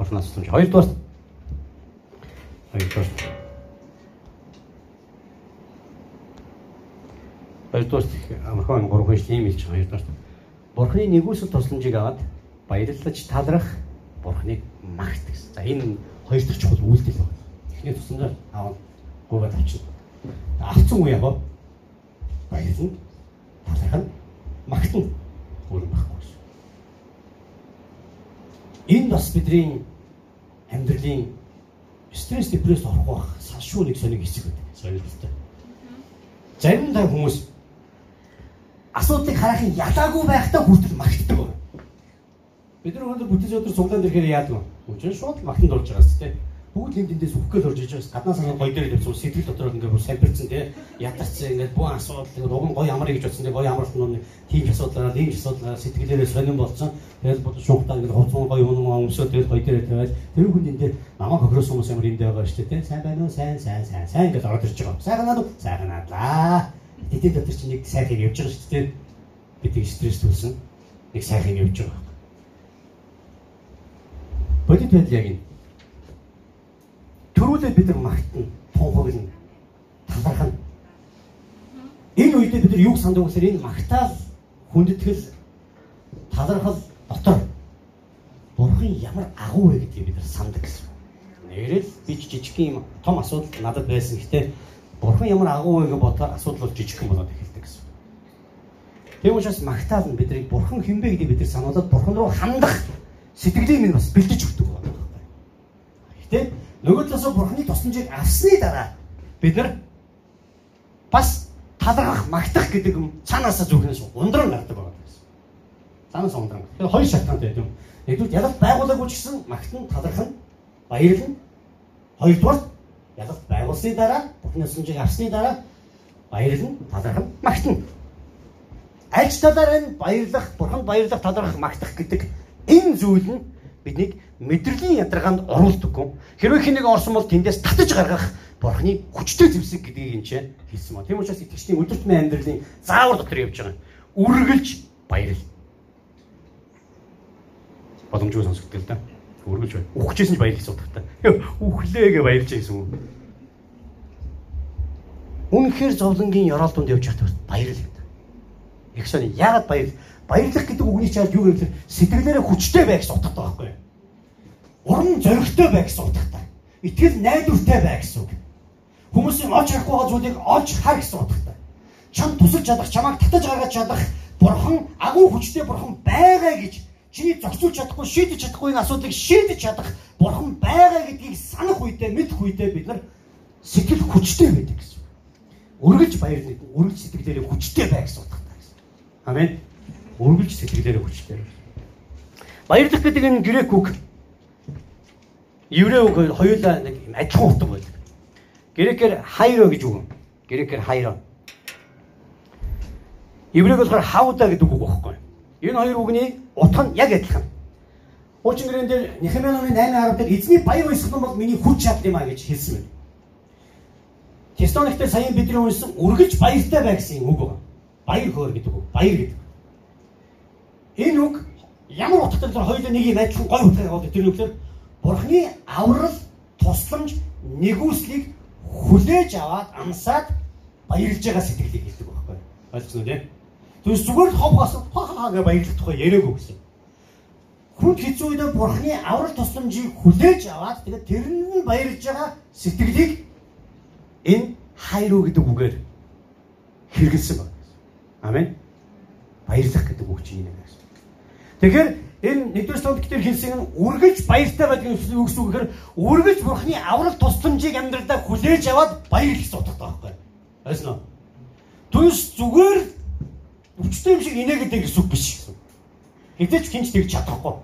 Бурханаас тусламж. Хоёрдугаар. Хоёрдугаар. Хоёрдугаар амархан гурван шүү ийм хэлж байгаа. Хоёрдугаар. Бурханы нэгүсэл тусламжийг аваад баярлаж талрах Бурханыг магт гэсэн. За энэ хоёр дахь чухал үйлдэл байна. Эхний тусламжаар аваад гуйгаад авчихна. Авцсан үе яг баярлна. Таларх нь магтна. Өөр байхгүй шүү. Энэ бас бидний амьдралын стресс депресс орохгүй байх салшгүй нэг соник хэсэг байдаг. Сонирхолтой. Заримдаа хүмүүс асуудлыг харахын ялаагүй байхдаа хүртэл магтдаг байна. Бид нар өнөөдөр бүтээж өдөр цуглаан ирэхээр яадаг вэ? Үгүй шууд магтанд орж байгаа сте бүгд энд эндээс үхгээл орж иж байгаас гаднаас нь гоё дээр явсан сэтгэл дотор ингээд бүр самбирцсан тий. Ядарсан ингээд бүх асуудал ингээд уг нь гоё амрыг гэж бодсон гоё амралт нь тийм асуудлаараа ийм асуудлаараа сэтгэлээрээ сонирн болсон тэгэл бодож шунхтаа ингээд хуцсан гоё юм өмсөө тэгэл гоё дээр тавиад. Тэр хүн энэ дээр намайг хохирос хүмүүс ямар энд байгаа шүү дээ тий. Сайн байна уу? Сайн сайн сайн сайн ингээд орж ирж байгаа. Сайхан надад сайхан надлаа тэтгэл дотор чи нэг сайхан явж байгаа шүү дээ бидний стресс төлсөн нэг сайхан явж байгаа. Бодит байдал яг энэ Төрүүлээд бид нар магтана, тунхаглана, талархна. Энэ үедээ бид нар юг санддаг гэхээр энэ магтаал хүндэтгэл талархал дотор Бурхан ямар агуу вэ гэдгийг бид нар санддаг гэсэн. Нэрэл би жижиг юм том асуудал надад байсан гэхдээ Бурхан ямар агуу вэ гэж бодохоор асуудал бол жижигхэн болоод эхэлдэг гэсэн. Тийм учраас магтаал нь биднийг Бурхан хинбэ гэдгийг бид нар сануулад Бурхан руу хандах сэтгэлийг минь бас бэлдэж өгдөг байна. Гэтэ нөгөө талаас бурхны тусламжийг авсны дараа бид нар бас талархах, магтах гэдэг юм цаанаасаа зүгнээс ундран гардаг байгаа гэсэн. Цаанаас ундран. Тэгэхээр хоёр шалтгаантай байдаг юм. Нэгдүгээр ялалт байгуулаагүй ч гэсэн магтан, талархна, баярлна. Хоёрдугаар ялалт байгуулсны дараа, бурхны тусламжийг авсны дараа баярлна, талархна, магтана. Аль ч талаар энэ баярлах, бурханд баярлах, талархах, магтах гэдэг энэ зүйл нь биднийг мэдрэлийн ядаргаанд оруулдаггүй. Хэрвээ хэнийг орсон бол тэндээс татаж гаргах Бурхны хүчтэй зэвсэг гэдгийг энэ чинь хэлсэн ба. Тийм учраас итгэжтийн өдөртмийн амьдралын заавар дотор явж байгаа. Үргэлж баярл. Боломжгүй сонсогддог л да. Үргэлж бай. Үхчихсэн ч баяр гэсэн утгатай. Үхлээгээ баярлж гэсэн үг. Үнэхээр зовлонгийн ёроол дунд явж байхдаа баярл. Их сони яагаад баяр? Баярлах гэдэг үгний чаад юу гэвэл сэтгэлээрээ хүчтэй байх утгатай байхгүй юу? Уран зоригтой бай гэсэн утгатай. Итгэл найдвартай бай гэсэн үг. Хүмүүсийн олж харахгүй байгаа зүйлийг олж хар гэсэн утгатай. Чам тусалж чадах, чамайг татаж гаргаж чадах бурхан агуу хүчтэй бурхан байгаа гэж чиний зохицуулж чадахгүй, шийдэж чадахгүй асуудлыг шийдэж чадах бурхан байгаа гэдгийг санах үедээ, мэдэх үедээ бид нар сэтгэл хүчтэй байдаг гэсэн. Үргэлж баярлна. Үргэлж сэтгэлээрээ хүчтэй бай гэсэн утгатай гэсэн. Амен. Үргэлж сэтгэлээрээ хүчтэй. Баярлах гэдэг энэ грек үг еврей үг хоёулаа нэг адилхан утга байдаг. Грекээр хайро гэж үг. Грекээр хайро. Еврейг болохоор хавда гэдэг үг байхгүй. Энэ хоёр үгний утга нь яг адилхан. Хуучин гэрэн дээр Нехемия номын 8:10 дээр эзний баяр баясгалан бол миний хүч чадал юм а гэж хэлсэн байна. Тестониктэй саяхан бидний уншсан үргэлж баяртай бай гэсэн үг байна. Баяр хөөр гэдэг үг. Баяр гэдэг. Энэ үг ямар утгатай вэ? Хоёулаа нэг юм адилхан гой утгатай байгаа. Тэр нүгээр Бурхны аврал, тусламж, нэгүслийг хүлээж аваад амсаад баярлж байгаа сэтгэлийг хэлдэг байхгүй? Ойлгосноо тийм. Тэгвэл зүгээр хов гасан ха ха гэж баярлах тухай яриаггүй гэсэн. Хүн хэцүү үедээ Бурхны аврал тусламжийг хүлээж аваад тэгээд тэр нь баярлж байгаа сэтгэлийг энэ хайруу гэдэг үгээр хэрэгэлсэн байна. Амен. Баярлах гэдэг үг чинь юм байна. Тэгэхээр энэ нэгдүгээр томт дээр хэлсэн үргэлж баяртай байдаг үг гэсэн үг гэхээр үргэлж бурхны аврал тусламжийг амьдралдаа хүлээж аваад баяр гэсэн утгатай байхгүй. Ойлгосноо? Түнс зүгээр өвчтэй юм шиг инээгээд гэсэн үг биш. Хэдэж хинч тэгж чадахгүй.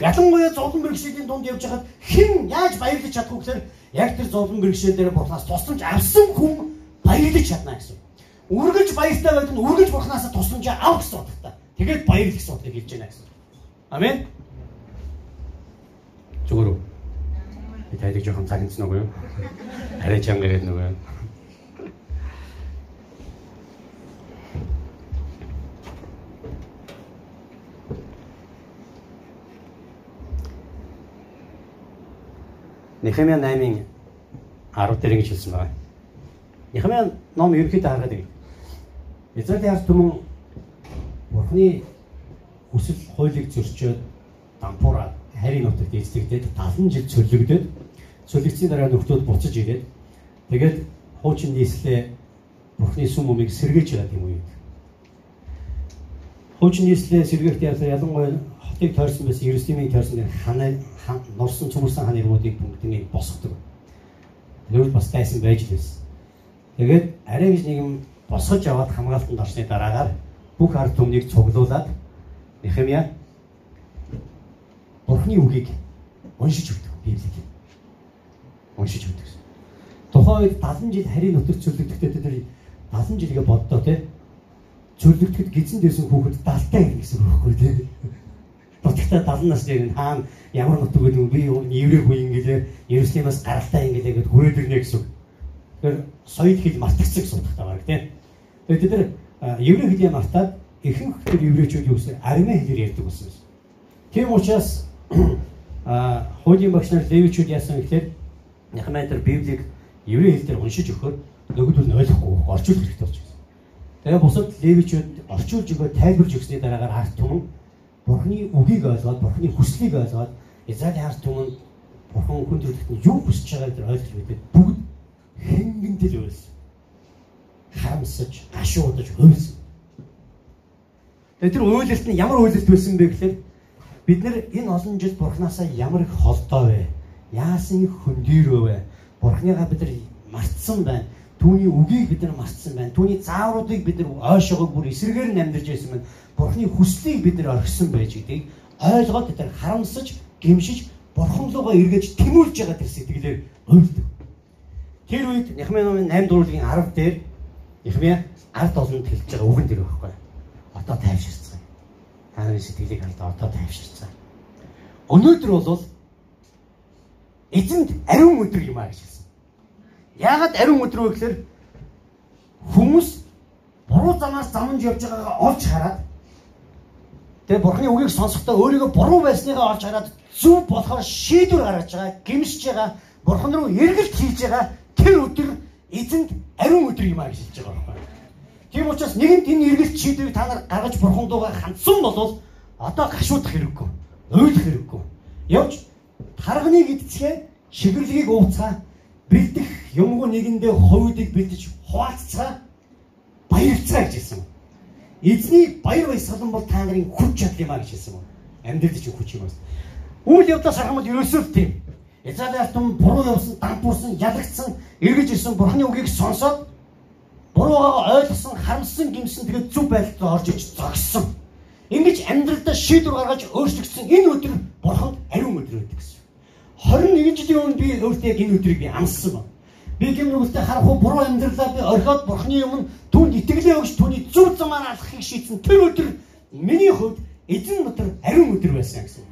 Ялангуяа зовлон бэрхшээлийн дунд явж хахад хэн яаж баярлаж чадахгүй гэхээр яг тэр зовлон бэрхшээл дээр бурхнаас тусламж авсан хүн баярлаж чадна гэсэн. Үргэлж баяртай байдаг нь үргэлж бурхнаас тусламж авах гэсэн утгатай. Тэгээд баяр гэсэн утгыг хэлж байна гэсэн. Амен. Зүгээр үү? Би тайлэг жоохон цагнц нөгөө юу? Арай чанга ирээд нөгөө юу? Нехемия 8-ын 10 дээр ингэж хэлсэн байгаа. Нехемия ном ерөөхдөө хараад байна. Израилийн ард түмэн Бурхны хүсэл хуулийг зөрчөөд дампуураад харийн нутагт эзлэгдээд 70 жил цөллөгдөд цөлөгцийн дараа нөхдөөд буцаж ирээд тэгээд хуучин нийслэлээ Бурхны сүм өмийг сэргээж байгаа юм уу? Хуучин нийслэлээ сэргээхдээ ялангуяа хотыг тойрсон байсан Иерусалимыг тойрсон ханаа нурсан цөмөрсөн хааны иргүүдийг бүгднийг босгодог. Тэгвэл бас тайсан байж лээс. Тэгээд арай гэж нэг юм босгож аваад хамгаалтанд орсны дараагаар бүх ард түмнийг цуглуулад Нехемия Бурхны үгийг уншиж өгдөг Библийг. Уншиж өгдөг. Тухайн үед 70 жил харийн нутагт цөлөгдөхтэй тэр 70 жилгээ боддоо те цөлөгдөхөд гизэн дээсэн хүүхэд далтай гэх гэсэн үг байхгүй те. Нутагтаа 70 нас дээр нь хаана ямар нутаг гэдэг би еврей хүн ингээл Иерусалимаас гаралтай ингээл гээд хүрээд ирнэ гэсэн. Тэгэхээр соёл хэл мартагцсан гэсэн утгатай баг те. Тэгээд тэр еврей хэлийг мартаад ихэнх тэр еврейчүүд юу гэсэн аримын хэлээр ярьдаг юм. Тийм учраас а хуулийн багш нар левичүүд яасан гэхээр Нехмая тэр Библийг еврей хэл дээр уншиж өгөхөөр нөгөөдөл нь ойлгохгүй орчуулах хэрэгтэй байна. Тэгээ бусад левичүүд орчуулж өгөө тайлбарж өгсөний дараагаар арт түмэн Бурхны үгийг ойлгоод Бурхны хүслийг ойлгоод Израилийн арт түмэн Бурхан хүн төрөлхтөнд юу хүсэж байгааг тэр ойлгож мэдээд бүгд хэнгэнтэл үйлсэн. Харамсаж, гашуудаж үйлсэн. Тэгээ тэр үйлэлт нь ямар үйлэлт байсан бэ гэхээр бид нэр энэ олон жил Бурханасаа ямар их холдоо вэ? Яасан их хөндөрөө вэ? Бурханыгаа бид нар мартсан байна. Түүний үгийг бид нар мартсан байна. Түүний заавруудыг бид нар ойшоогоо бүр эсрэгээр нь амьдарч байсан байна. Бурхны хүслийг бид нар орхисон байж гэдгийг ойлгоод бид нар харамсаж, гэмшиж, бурхан руугаа эргэж тэмүүлж байгаа тэр сэтгэлээр ойлдог. Тэр үед Нехмя номын 8 дуурлагийн 10 дээр Нехмя ард олонд хэлж байгаа үгэн дээр байхгүй. Одоо тайвширцгаая. Та нарын сэтгэлийг хардаа одоо тайвширцгаая. Өнөөдөр бол эзэнд ариун өдөр юм аа гэж Яагаад ариун өдрөө гэхээр хүмүүс буруу замаас замж явж байгаагаа олж хараад тэгээ бурхны үгийг сонсохдоо өөрийгөө буруу байсныгаа олж хараад зөв болохоор шийдвэр гаргаж байгаа, гимшиж байгаа, бурхан руу эргэлт хийж байгаа тэр өдөр эзэнд ариун өдөр юм а гэж хэлж байгаа байхгүй. Тийм учраас нэгэнт энэ эргэлт шийдвэрийг та нар гаргаж бурхан дуугаа хандсан бол одоо гашуудах хэрэггүй. Ойлгох хэрэггүй. Явж харганыг идцгээ, шигэрлэгийг ууцгаа бэлдэх юмгүй нэгэндээ хувьдыг бэлдэж хуваалцгаа баярцгаа гэж хэлсэн. Эзний баяр баясгалан бол та нарын хүч чадал юм а гэж хэлсэн. Амьдрал чинь хүч юм аа. Үйл явдлаас харахад ерөөсөө тийм. Израилийн тун буруу явсан, дампуурсан, ялагдсан, эргэж ирсэн Бурхны үгийг сонсоод буруугаа ойлгосон, харамссан, гимсэн тэгээд зөв байдалд орж иж зогссон. Ингэж амьдралдаа шийдвэр гаргаж өөрчлөгдсөн энэ өдөр Бурханд ариун өдөр байдаг гэсэн. 21 жилийн өмнө би өөртөө яг энэ өдрийг би амссан байна. Би гэм нүгэлтэй харах уу буруу амьдралаа би орхиод бурхны юм түүнд итгэлээ өгч түүний зүв замаар алхахыг шийдсэн тэр өдөр миний хувьд эзэн өдөр ариун өдөр байсан гэсэн.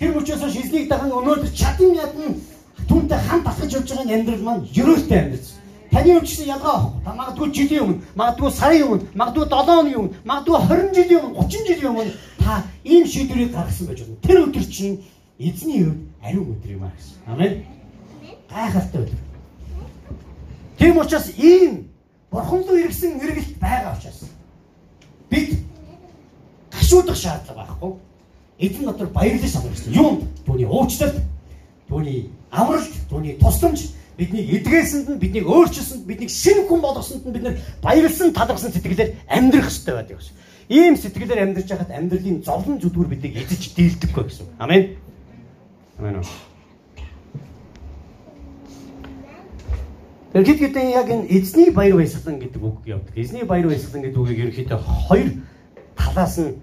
Тэр учраас хойш эзнийг дахин өнөөдөр чадан ядна түүнтэй хамт алхаж явж байгаа амьдрал маань ерөөстэй амьдрал. Таны өмчсөн ялгаа авах. Та магадгүй жилийн өмнө, магадгүй сарын өмнө, магадгүй 7 өдрийн өмнө, магадгүй 20 жилийн өмнө, 30 жилийн өмнө та ийм шийдвэрийг гаргасан байж болно. Тэр өдөр чинь эзний хувьд ариун өдөр юм аа гэсэн. Амен. Гайхалтай өдөр. Тийм учраас ийм бурхан руу иргэсэн эргэлт байгаа учраас бид гашуудах шаардлага байхгүй. Эзэн дотор баярлаж санах гэсэн. Юунд? Түүний уучлалт, түүний амралт, түүний тусламж бидний эдгээсэнд нь биднийг өөрчилсөнд биднийг шинэ хүн болгосонд нь бид нар баярлсан талархсан сэтгэлээр амьдрах хэрэгтэй байдаг гэсэн. Ийм сэтгэлээр амьдрж байхад амьдралын зовлон зүдгүүр биднийг эзэж дийлдэхгүй гэсэн. Амен. Амен. Тэгэхээр хэд хэдэн яг энэ эзний баяр баясгалан гэдэг үг явдаг. Эзний баяр баясгалан гэдэг үгийг ерөнхийдөө хоёр талаас нь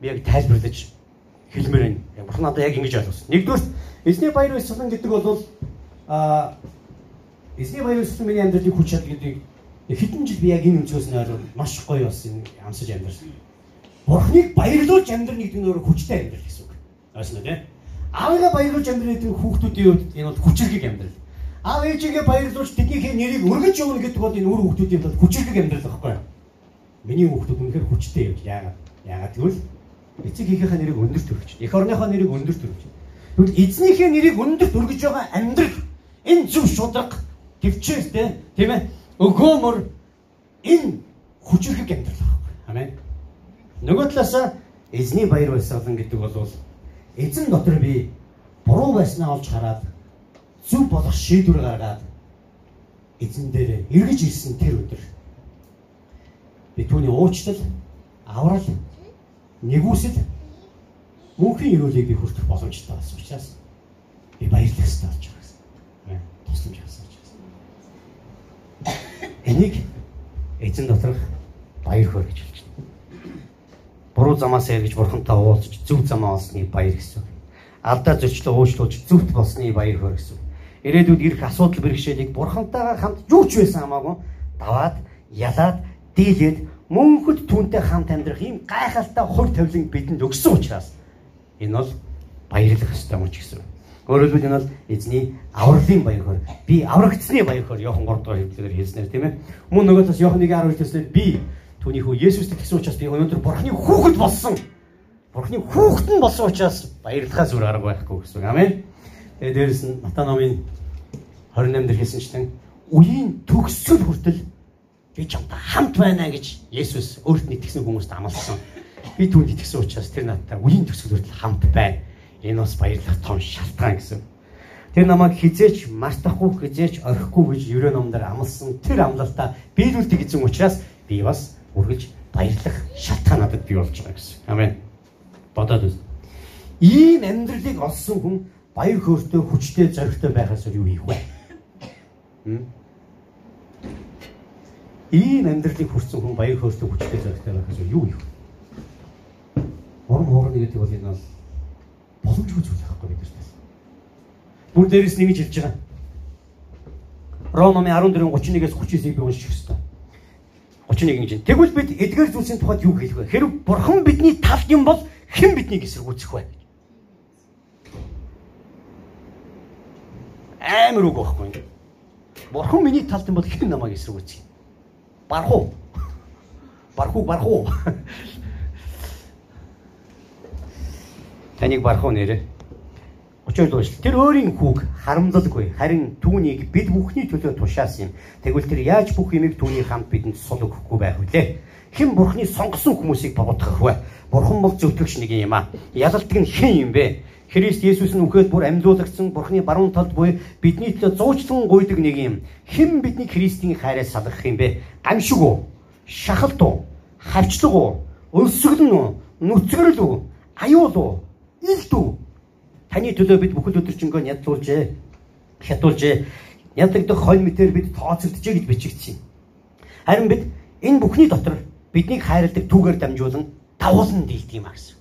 би яг тайлбарлаж хэлмээр байна. Бурхан надад яг ингэж ойлгосон. Нэгдүгээр эзний баяр баясгалан гэдэг бол а эзний баяр баясгалан миний амьдралын хүч чадал гэдэг хэдэн жил би яг энэ өнцгөөс нь ойлгоод маш гоё болсон амсаж амьдсан. Бурхныг баярлуулж амьдрах гэдэг нь өөрөө хүчтэй амьдрал гэсэн үг. Ойлгосноо тийм аавыгаа баярлуулж амьдрэх гэдэг хүүхдүүдийн хувьд энэ бол хүчрхэг амьдрал. Аав ээжигээ баярлуулж тэднийхээ нэрийг өргөж явна гэдэг бол энэ үр хүүхдүүдийн хувьд хүчрхэг амьдрал байхгүй юу? Миний хүүхдүүд үнэхээр хүчтэй явж яагаад? Яагаад гэвэл эцэг хийхийнхээ нэрийг өндөрт өргөж, эх орныхоо нэрийг өндөрт өргөж. Тэгвэл эзнийхээ нэрийг өндөрт өргөж байгаа амьдрал энэ зөв шудраг төвчээртэй тийм ээ өгөөмөр энэ хүчрхэг амьдрал байна. Амен. Нөгөө талаас эзний баяр баясгалан гэдэг бол эзэн дотор би буруу байснаа олж хараад зөв болох шийдвэр гаргаад эзэн дээр эргэж ирсэн тэр өдөр би түүний уучлал, аврал, нэгүсэл мөнхийн өрөөлийг би хүртэх боломжтой болсон учраас би баярлах ёстой болж байгаа юм. Тусламж авсан. Энийг эзэн доторх баяр хөөр гэж хэлж байна. Буруу замаас эргэж бурхантай уулзч зөв замаа олсны баяр гэсэн. Алдаа зөрчлөө уучлуулж зөвхт болсны баяр хөөр гэсэн ирээдүйд ирэх асуудал бэрхшээлийг бурхантайгаа хамт юу ч байсан хамаагүй даваад ялаад дийлээд мөнхөд түүнтэй хамт амьдрах ийм гайхалтай хур тавилан бидэнд өгсөн учраас энэ бол баярлах ёстой юм ч гэсэн. Өөрөөр хэлбэл энэ бол эзний авралын баяр. Би аврагдсны баяр Иохан 3 дугаар хэлбэлээр хэлснээр тийм ээ. Мөн нөгөө тас Иохан 1:12 төслөөр би түүний хүү Есүст тэгсэн учраас би өнөөдөр Бурхны хүүхэд болсон. Бурхны хүүхэд нь болсон учраас баярлахаас өөр арга байхгүй гэсэн. Амен. Тэгээ дээрэс нь Матай номын 28 дээр хэлсэнчлэн үеийн төгсгөл хүртэл би чамтай хамт байна гэж Есүс өөрт нь итгэсэн хүмүүст амласан. Би түүнд итгэсэн учраас тэр надтай үеийн төгсгөл хүртэл хамт байна. Энэ бас баярлах том шалтгаан гэсэн. Тэр намайг хизээч мартахгүй хизээч орхихгүй гэж ерөө номдэр амласан тэр амлалтаа биелүүлдэг эзэн учраас би бас үргэлж баярлах шалтгаан надад бий болж байгаа гэсэн. Амен. Бодоод үз. Ийм амьдралыг олсон хүн баяр хөөртэй хүчтэй зоригтой байхаас юу хийх вэ? Ийм амьдралыг хүрсэн хүн баяр хөөртэй хүчтэй зоригтой байхаас юу хийх вэ? Урам хоорны гэдэг бол энэ бол боломжгүй зүйл байхгүй бидэрт. Бүр дээрэс нэгж хэлж байгаа. Ромын 14:31-ээс 39-ийг би унших ёстой. 31 гэж. Тэгвэл бид эдгээр зүйлсийн тухайд юу хэлэх вэ? Хэрв бурхан бидний талд юм бол хэн биднийг эсэргүүцэх вэ? амар үг байхгүй. Бурхан миний талд юм бол хэн намайг эсрэгүүцгий. Барах уу? Барах уу, барах уу? Таныг барах уу нэрэ? 32 дугаар Тэр өөрийн хүүг харамлалгүй харин түүнийг бид бүхний төлөө тушаасан юм. Тэгвэл тэр яаж бүх юмыг түүний хамт бидэнд сул өгөхгүй байх вүлээ? Хэн бурхны сонгосон хүмүүсийг богдох вэ? Бурхан бол зөвтгөгч нэг юм аа. Ялалдаг нь хэн юм бэ? Христ Есүс нь үхээд бүр амьлуулагдсан Бурхны баруун талд буй бидний төлөө зуучлан гуйдаг нэг юм. Хэн бидний Христийн хайраас салгах юм бэ? Гамшиг уу? Шахалт уу? Хавчлаг уу? Өлсгөлн үү? Нүцгэрэл үү? Аюул уу? Илт үү? Таны төлөө бид бүхэл өдөржингөө ядлуулжээ. Хятуулжээ. Ядагдах хонь мэтэр бид тооцогджээ гэж бичигдсэн. Харин бид энэ бүхний дотор биднийг хайрладаг түүгээр дамжуулан давуулан дийлдэг юм а гэсэн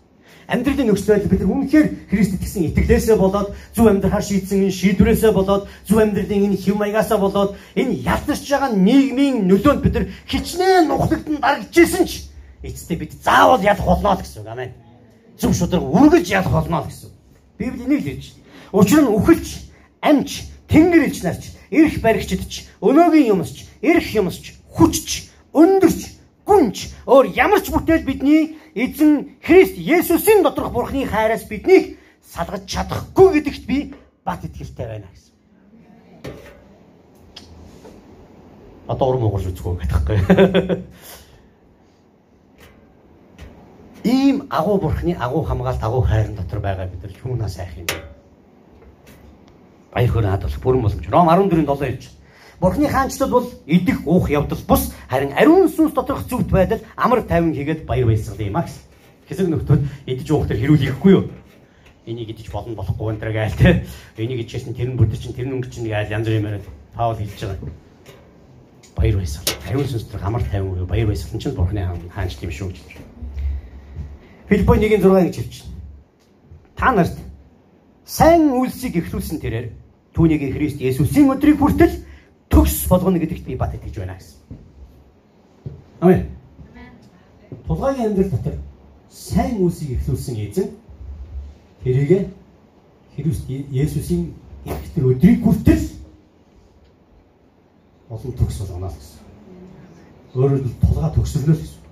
амьдралын нөхцөл бид нар үнэхээр Христ итгэсэн итгэлээсээ болоод зөв амьдрахаар шийдсэн энэ шийдвэрээсээ болоод зөв амьдралын энэ хэв маягаасаа болоод энэ ялтарч байгаа нийгмийн нөлөөнд бид нар хичнээн нухлагдан дарагдчихсэн ч эцэстээ бид заавал ялах болно гэсэн үг амен. Зөв шударга үргэлж ялах болно гэсэн. Библи энийг хэлж байна. Учир нь үхэлч, амч, тэнгэр элч нарч, эрх баригчдч, өнөөгийн юмсч, эрх юмсч, хүчч, өндөрч, гүнж өөр ямар ч бүтээл бидний эзэн Христ Есүсийн доторх Бурхны хайраас биднийг салгаж чадахгүй гэдэгт би бат итгэлтэй байна гэсэн. Одоо урам уурж үзгөө гэдэгхгүй. Ийм агуу Бурхны агуу хамгаалт агуу хайрын дотор байгаа бид нар юунаас айх юм бэ? Баяр хөөрэ хадгалах бүрэн боломж. Ром 14-ийн 7 хэлж байна. Бурхны хаанчлал бол идэх уух явдал бус харин ариун сүнс доторх зүвт байдал амар тайван хийгээд баяр баясгал юм аа гэсэн. Хэсэг нөхдөд идэж уух төр хэрүүлэхгүй юу? Энийг идэж болно болохгүй энэ төр гайл те. Энийг идчихсэн тэр нь бүдэр чинь тэр нь өнгө чинь гайл янз бүрийн яриад Паул хэлж байгаа. Баяр баясгал. Ариун сүнс доторх амар тайван уу баяр баясгал чинь Бурхны хаанчлал юм шүү гэж. Филиппо 1-6 гэж хэлж байна. Та нарт сайн үйлсийг эхлүүлсэн тэрээр түүнийг Христ Есүсийн өдрийг хүртэл төгс болгоно гэдэгт би бат итгэж байна гэсэн. Амен. Тулгайгийн амьдрал дотор сайн үсийг эхлүүлсэн эзэн тэрийг Христ Есүсийн ихтер өдрийг хүртэл олон төгс болгоно гэсэн. Өөрөөр хэлбэл тулгаа төгсөрнө л гэсэн.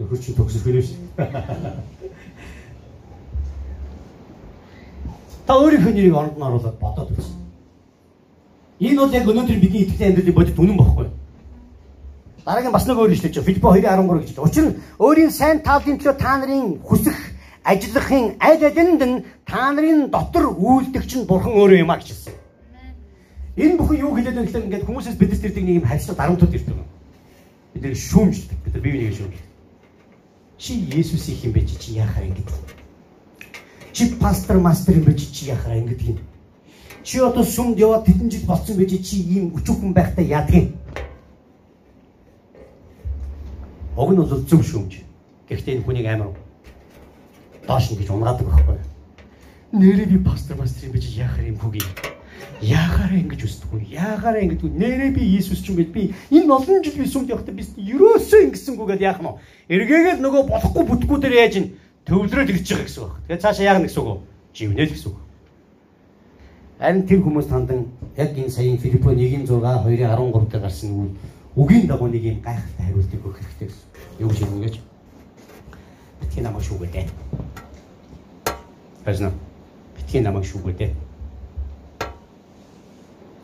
Нөхөр чинь төгсөх юм шүү. Та өөрийнхөө нэрийг оронд нь оруулаад бодоод үзье. Энэ бол яг өнөөдөр бидний итгэлийн амьдралын бодит үнэн бохгүй. Дараагийн бас нэг өөр ишлэж байна. Филиппо 2:13 гэж. Учир нь өөрийн сайн тааллын төлөө та нарын хүсэх ажиллахын аль алинд нь та нарын дотор үйлдэгч нь бурхан өөрөө юм а гэжсэн. Энэ бүхэн юу хэлээд байна гэхээр ингээд хүмүүсээс бидээс тэрдэг нэг юм харьцаа дарамтууд ирдэг. Бид нэг шүүмжлдэг. Бид бие биенийг шүүмжлдэг. Чи Есүс их юм байж чи яахаа ингэж. Чи пастор мастер юм байж чи яахаа ингэж юм. Чи одоо сүмд яваад тэдэн жил болсон байж чи ийм өчүүхэн байхдаа яадаг юм. Уг нь бол зөв шүүмж. Гэхдээ энэ хүнийг амар доош нь гэж унгаадаг байхгүй. Нэрээ би пастор мастер юм биш яахаар юм хүүг юм. Яахаараа ингэж өсдөггүй. Яахаараа ингэдэггүй. Нэрээ би Иесус ч юм бэл би энэ олон жил би сүмд явахдаа би ерөөсөө ингэсэнгүү гэдээ яах нь вэ? Эргээгээл нөгөө болохгүй бүтггүй дээр яаж ин төвлөрөөд ирж байгаа гэсэн үг. Тэгээ цаашаа яах нь гэсэн үг. Живнэл гэсэн үг. Харин тэр хүмүүс тандан яг энэ саяын Филиппо 1:6 2:13 дээр гарсан үг үгийн дагуу нэг юм гайхалтай хариултыг өгөх хэрэгтэй гэсэн. Юу гэж юм гэж? Битгий намайг шүүгөөдэй. Баярлалаа. Битгий намайг шүүгөөдэй.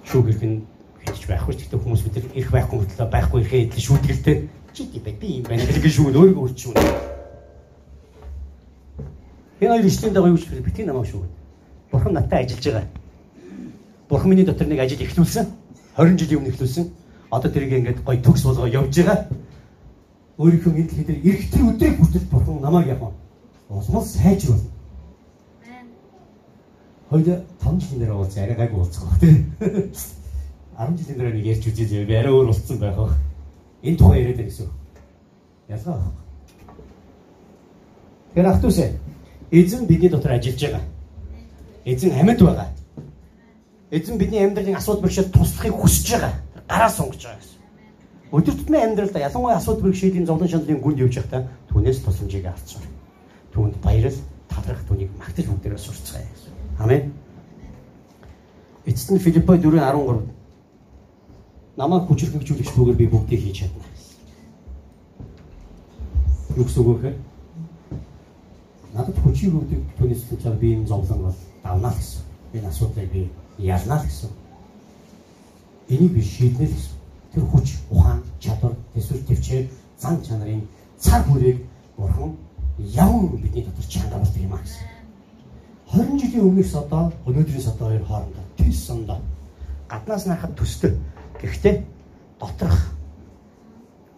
Шүүгэрх нь хитж байхгүй ч гэхдээ хүмүүс бид ирэх байхгүй хөтлөө байхгүй ирэхээ идэл шүүдгэлтэй. Чи тийм бай би юм байна гэж шүүн өөрийгөө үрчүүн. Энэ хоёр ишлэлийн дагуу юу гэж битгий намайг шүүгөөд. Бурхан надтай ажиллаж байгаа. Бурхан миний дотор нэг ажил эхлүүлсэн. 20 жилийн өмнө эхлүүлсэн одоо тэрийг ингээд гоё төгс болгоо явж байгаа. Өөрийнхөө энэ дэлхий дээр ирэх тэр өдрийг хүртэл бурхан намайг яг осмол сайжр болно. Хоёул 5 жилийн дараа уулзсан арай гайгүй уулзах баг тийм. 10 жилийн дараа нэг ярьж үзье би арай өөр уулзсан байх баг. Энэ тухай яриад байна гэсэн. Ялгаа баг. Тэр ахтүсэ эзэн бидний дотор ажиллаж байгаа. Эзэн амьд байгаа. Эзэн бидний амьдралын асуудал бэрхшээл туслахыг хүсэж байгаа гараа сунгаж байгаа гэсэн. Өдөр тутмын амьдралдаа ялангуяа асуудал бэрхшээлийн зовлон шаналлын гүнд явж байхдаа түүнээс тусламжийг авцгаа. Түүнд баярал талрах түүнийг магтаж бүгдээрээ сурцгаая. Амен. Эцэст нь Филиппо 4:13 намайг хүчрхэгжүүлэгч бүгээр би бүгдийг хийж чадна. Юу гэсэн үг вэ? Надад хүчийг өгдөг түүнээс л би энэ зовлон бол давнаа гэсэн. Энэ асуудлыг би ялнаа гэсэн энийг би шийднэ л гэсэн. Тэр хүч, ухаан, чадвар, төсвөр төвчээр зан чанарын цар хүрээг бурхан явн бидний дотор чангаруулдаг юм а гэсэн. 20 жилийн өмнөөс одоо өнөөдрийн одоо хоёр хоорондоо тэс сондоо гаднаас нарахад төстэй. Гэхдээ доторх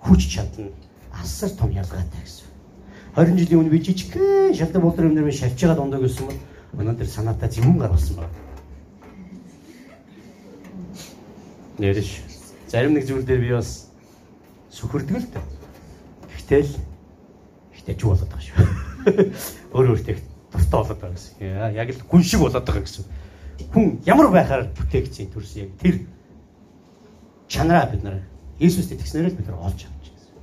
хүч чадна асар том ялгаатай гэсэн. 20 жилийн өмнө би жижигхэн шалдан болдор өмнөр шавьж байгаа дундаа гэсэн бол өнөөдөр санаатай зэмэн гаргасан байна. Нэрш. Зарим нэг зүйл дээр би бас сүхэрдэг л дээ. Гэхдээ л ихтэй ч болоод байгаа шүү. Өөр өөртөө дуртай болоод байгаа гэсэн. Яг л хүн шиг болоод байгаа гэсэн. Хүн ямар байхаар бүтээгдсэн төрсөн яг тэр чанараа бид нар Иесустэй тэгснээр л бид нар олж авч байсан.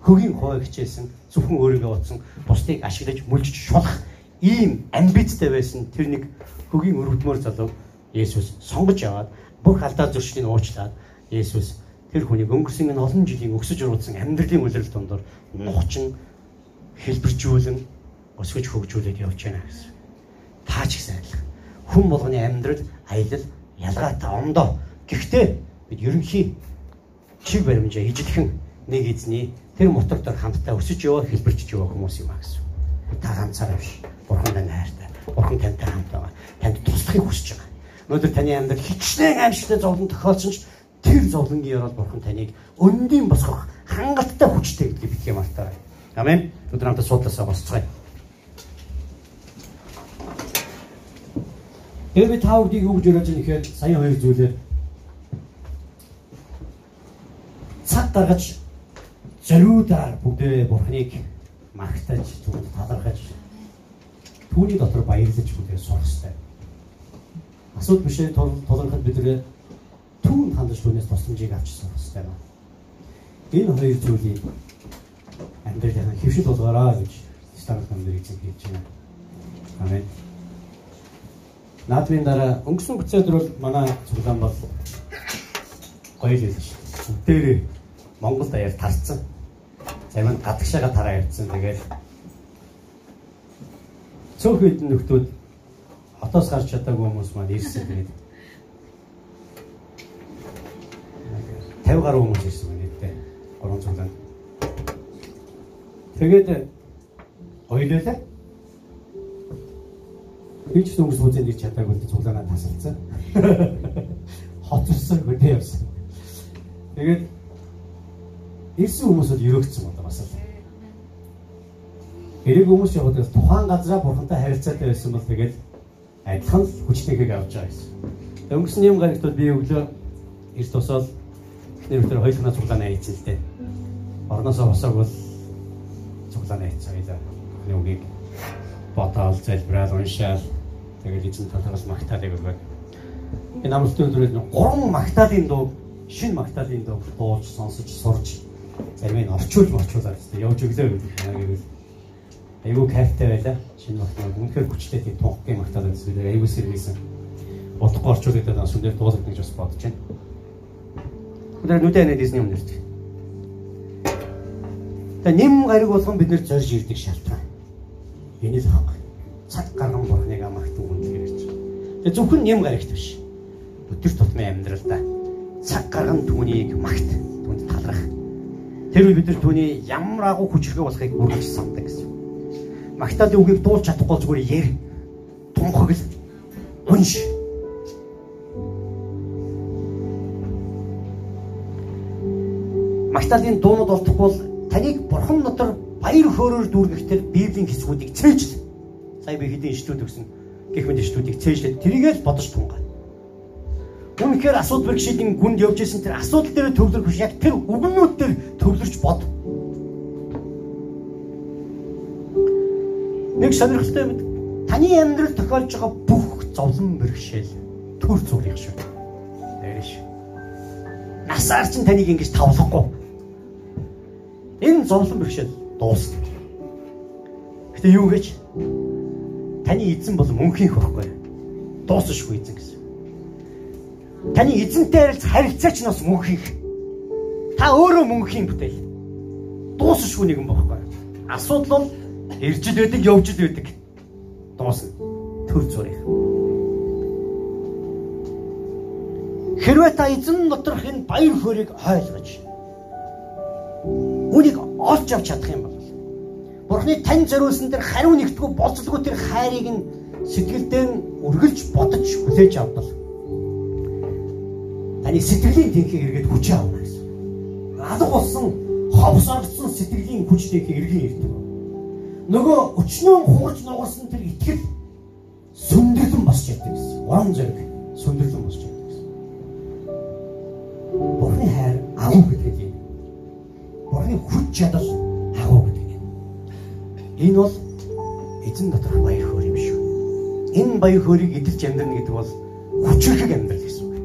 Хөгийн хой хичээсэн, зөвхөн өөрийгөө утсан, бусдыг ашиглаж мүлжиж шулах ийм амбицтай байсан тэр нэг хөгийн өрөвдмөр залуу Есүс сонгож яваад бүх алдаа зөрчлийн уучлаад Есүс тэр хүнийг өнгөрсөн энэ олон жилийн өксөж уруудсан амьдралын үлрэл дондор нухчин хэлбэржүүлэн өсгөж хөгжүүлээд явж байна гэсэн. Таа ч гэсэн адилхан. Хүн болгоны амьдрал аялал ялгаатай ондоо. Гэхдээ бид ерөнхий чиг баримжаа ижилхэн нэг эзний тэр мотор дээр хамтдаа өсөж яваа хэлбэрчж яваа хүмүүс юм а гэсэн. Та ганцаараа биш. Бурхан тань хайртай. Бурхан тантай хамт байгаа. Танд туслахыг хүсэж байгаа. Өнөөдөр таны амьдрал хичнээн аимшигтай зовлон тохиолсон ч тэр зовлонгийн ярал бурхан таныг өндийн босгох хангалттай хүчтэй гэдгийг битгий мартаа. Амен. Өдөр хамтдаа судлаасаа босцгаая. Тэр би таа бүгдийг юу гэж яриад байгаа нэхэд сая хоёр зүйлээр цаг гаргаж зориудаар бүгдээ бурхныг магтаж түүнд талархаж түүний дотор баярлаж бүгдээ сурах хэрэгтэй асуудал бишээ тулгархад бид түүнд хандаж түүнээс тусламжийг авч сурах хэрэгтэй байна. Энэ хоёр зүйлийг амьдралын хөвшил болгоорой гэж стандартын нэрийг хэлж байна. Амен. Наадмын дараа өнгөрсөн бүцэд бол манай цуглаан бол гоё л шүү. Дээр Монгол даяар тарцсан. Зарим нь гадагшаага тараа явцсан. Тэгээд цөөх хэдэн нөхдүүд хотоос гарч чадаагүй хүмүүс маань ирсэн тэгээд гаруй хүмүүс ирсэн байна нэртэй. Гурван цуглаанд. Тэгээд ойлоолаа. Хич хүмүүс үзэн ирч чадаагүй цуглаанаа тасалцсан. Хоцорсон хөдөө явсан. Тэгээд ирсэн хүмүүс бол өрөөгцсөн байна бас л. Эрэг хүмүүс яваад тухайн газараа бурхантай харилцаатай байсан бол тэгээд адилхан л хүчтэйг авч байгаа гэсэн. Өнгөрсөн юм гарагтууд би өглөө эрт тусаал нэр өтөр хоёулаа цуглаанаа хийсэн л дээ. Орноосоо босоог бол цуглаанаа хийсэн хоёлаа. Нүгийг бодоол залбирал уншаал тэгээд эзэн талаас магтаалыг өгөөд энэ амралтын өдрөд гурван магтаалын дуу шинэ магтаалын дуу дуулж сонсож сурж зарим нь орчуулж орчуулаад тест явж өглөө гэдэг. Айгуу кайфтай байлаа. Шинэ магтаал үнэхээр хүчтэй тийм тунхгийн магтаал гэсэн. Айгуу сэргийсэн. Утгагүй орчуулдаг даа сүнээр дуулах гэж бас бодож байна. Өнөөдөр нүдэ анадисны юм нэрч. Тэгээ нэм гариг болгон бид нэр зорж ирдэг шалтгаан. Энэ л ханга. Цаг гарган бурхныг амагт үгэнд хэрэгж. Тэгээ зөвхөн нэм гаригт биш. Өдөр тутмын амьдралдаа цаг гарган түүнийг магт түнд талрах. Тэр үе бид нар түүний ямар агуу хүчрхэг болохыг үргэлж сандаг гэсэн. Магтаалын үгийг дуулж чадахгүй зүгээр яар. Тунхаг л унш Магтаалын дуунууд олдохгүй бол таныг бурхан дотор баяр хөөрөөр дүүргэхдээ Библийн хэсгүүдийг цээжл. Сая би хэдийн ишлүүд өгсөн. Гэх мэт ишлүүдийг цээжлээд тэрийгээ л бодож тунгаа. Үнэхээр асуудал бэрхшээлийн гүнд явж исэн тэр асуудал дээр төвлөрөх биш яг тэр үгнүүд дээр төвлөрч бод. Нэг сонирхолтой юм. Таны амьдрал тохиолж байгаа бүх зовлон бэрхшээл төр зүрх шүү. Дээрш. Насаар чинь таныг ингэж тавлахгүй Энэ зовлон бэрхшээл дуусна. Гэтэ юу гэж таны эзэн бол мөнхийн хөхгүй. Дуусахгүй эзэн гэсэн. Таны эзэнтэй харилцах харилцаач нь бас мөнхийн. Та өөрөө мөнхийн бүтээл. Дуусахгүй нэгэн бохгүй. Асуудал бол ирж л байдаг, явж л байдаг. Дуусна. Төр зүрх. Хэрвээ та эзэн доторх энэ баяр хөөргийг ойлгож Үнийг олж авч чадах юм Бурхны тань зориулсан тэр хариу нэгтгүү болцолгүй тэр хайрыг нь сэтгэлдээ үргэлж бодож хүлээж авбал таны сэтгэлийн тэнхийг эргээд хүч авна гэсэн. Алга болсон ховсордсон сэтгэлийн хүч тэнхийг эргэн ирдэг. Нөгөө өчнөө хуурж нугарсан тэр итгэл сүндэрлэн босч яддаг гэсэн. Урам зориг сүндэрлэн босч яддаг гэсэн. Бурхны хайр агуу гэдэг юм Бурхны хүч чадал. Энэ бол эзэн доторх баяр хөөр юм шүү. Энэ баяр хөөргийг эдэлж амьдрна гэдэг бол хүчрхэг амьдрал гэсэн үг.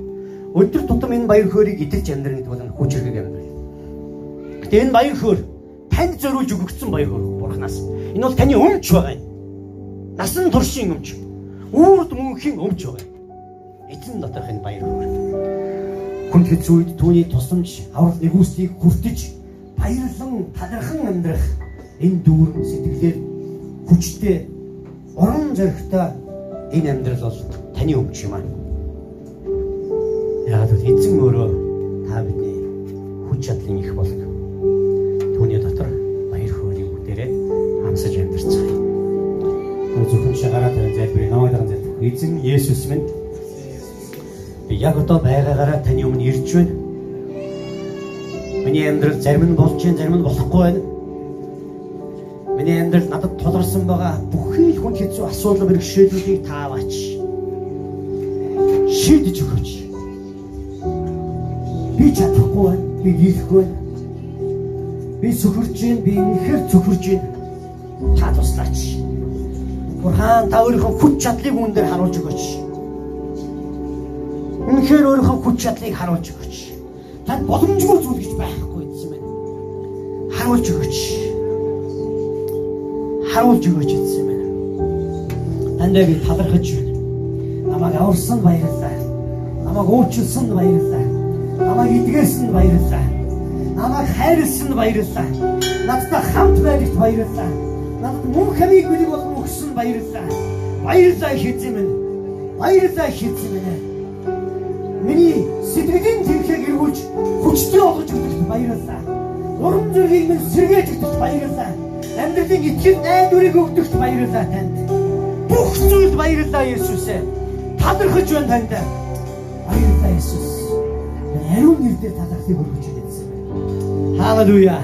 Өдөр тутам энэ баяр хөөргийг эдэлж амьдрна гэдэг бол хүчрхэг амьдрал. Гэтэ энэ баяр хөөр танд зориулж өгөгдсөн баяр хөөр Бурханаас. Энэ бол таны өмч байгаа юм. Насан туршийн өмч. Үрд мөнхийн өмч байгаа. Эзэн доторх энэ баяр хөөр. Хүн хэцүүд түүний тусламж аврал нэгүслийг хүртэж баярлан талархан амьдрах энэ дүүрэн сэтгэлээр хүчтэй уран зоригтой энэ амьдрал бол таны өмч юм аа. Яг л эзэн өөрөө та бидний хүч чадлын их болог. Түүний дотор баяр хөөргийг бүтээрээ хамсаж амьдарцгаая. Зөвхөн шагараа тавин залбирыг намайг даан залбирх. Эзэн Есүс минь яг одоо байгаагаараа таны өмнө ирж байна Миний амьдрал зарим нь болж зарим нь болохгүй байна. Миний амьдрал надад тулгарсан байгаа бүхий л хүн хэцүү асуудал бэрхшээлүүдийг тааваач. Шийдэж өгөөч. Би чадахгүй байна. Би дийлэхгүй байна. Би сөхөрж байна. Би үнэхээр сөхөрж байна. Та туслаач. Бурхан та өөрийнхөө хүч чадлыг үүн дээр харуулж өгөөч. Үнэхээр өөрийнхөө хүч чадлыг харуулж өгөөч. Танд боломжгүй зүйл гэж байхгүй гэсэн байна. Харуулж өгөөч. Харуулж өгөөч гэсэн байна. Тандаа би талархаж байна. Намайг аварсан баярлалаа. Намайг уучлсан баярлалаа. Намайг эдгээсэн баярлалаа. Намайг хайрлсан баярлалаа. Надтай хамт байдагт баярлалаа. Надад мөн хамиг бэлэг болгон өгсөн баярлалаа. Баярлалаа хэзээ минь. Баярлалаа хэзээ минь. Миний сэтгэлийн тэрхийг эргүүлж хүчтэй болгож өгдөгт баярлалаа. Урам зориг минь сэргээж өгдөгт баярлалаа. Амьдралын итгэл найдварыг өгдөгт баярлалаа танд. Бүх зүйл баярлалаа Есүсээ. Талархаж байна танд. Баярлалаа Есүс. Ариун нэрээр талархыг өргөж өгсөн. Халелуя.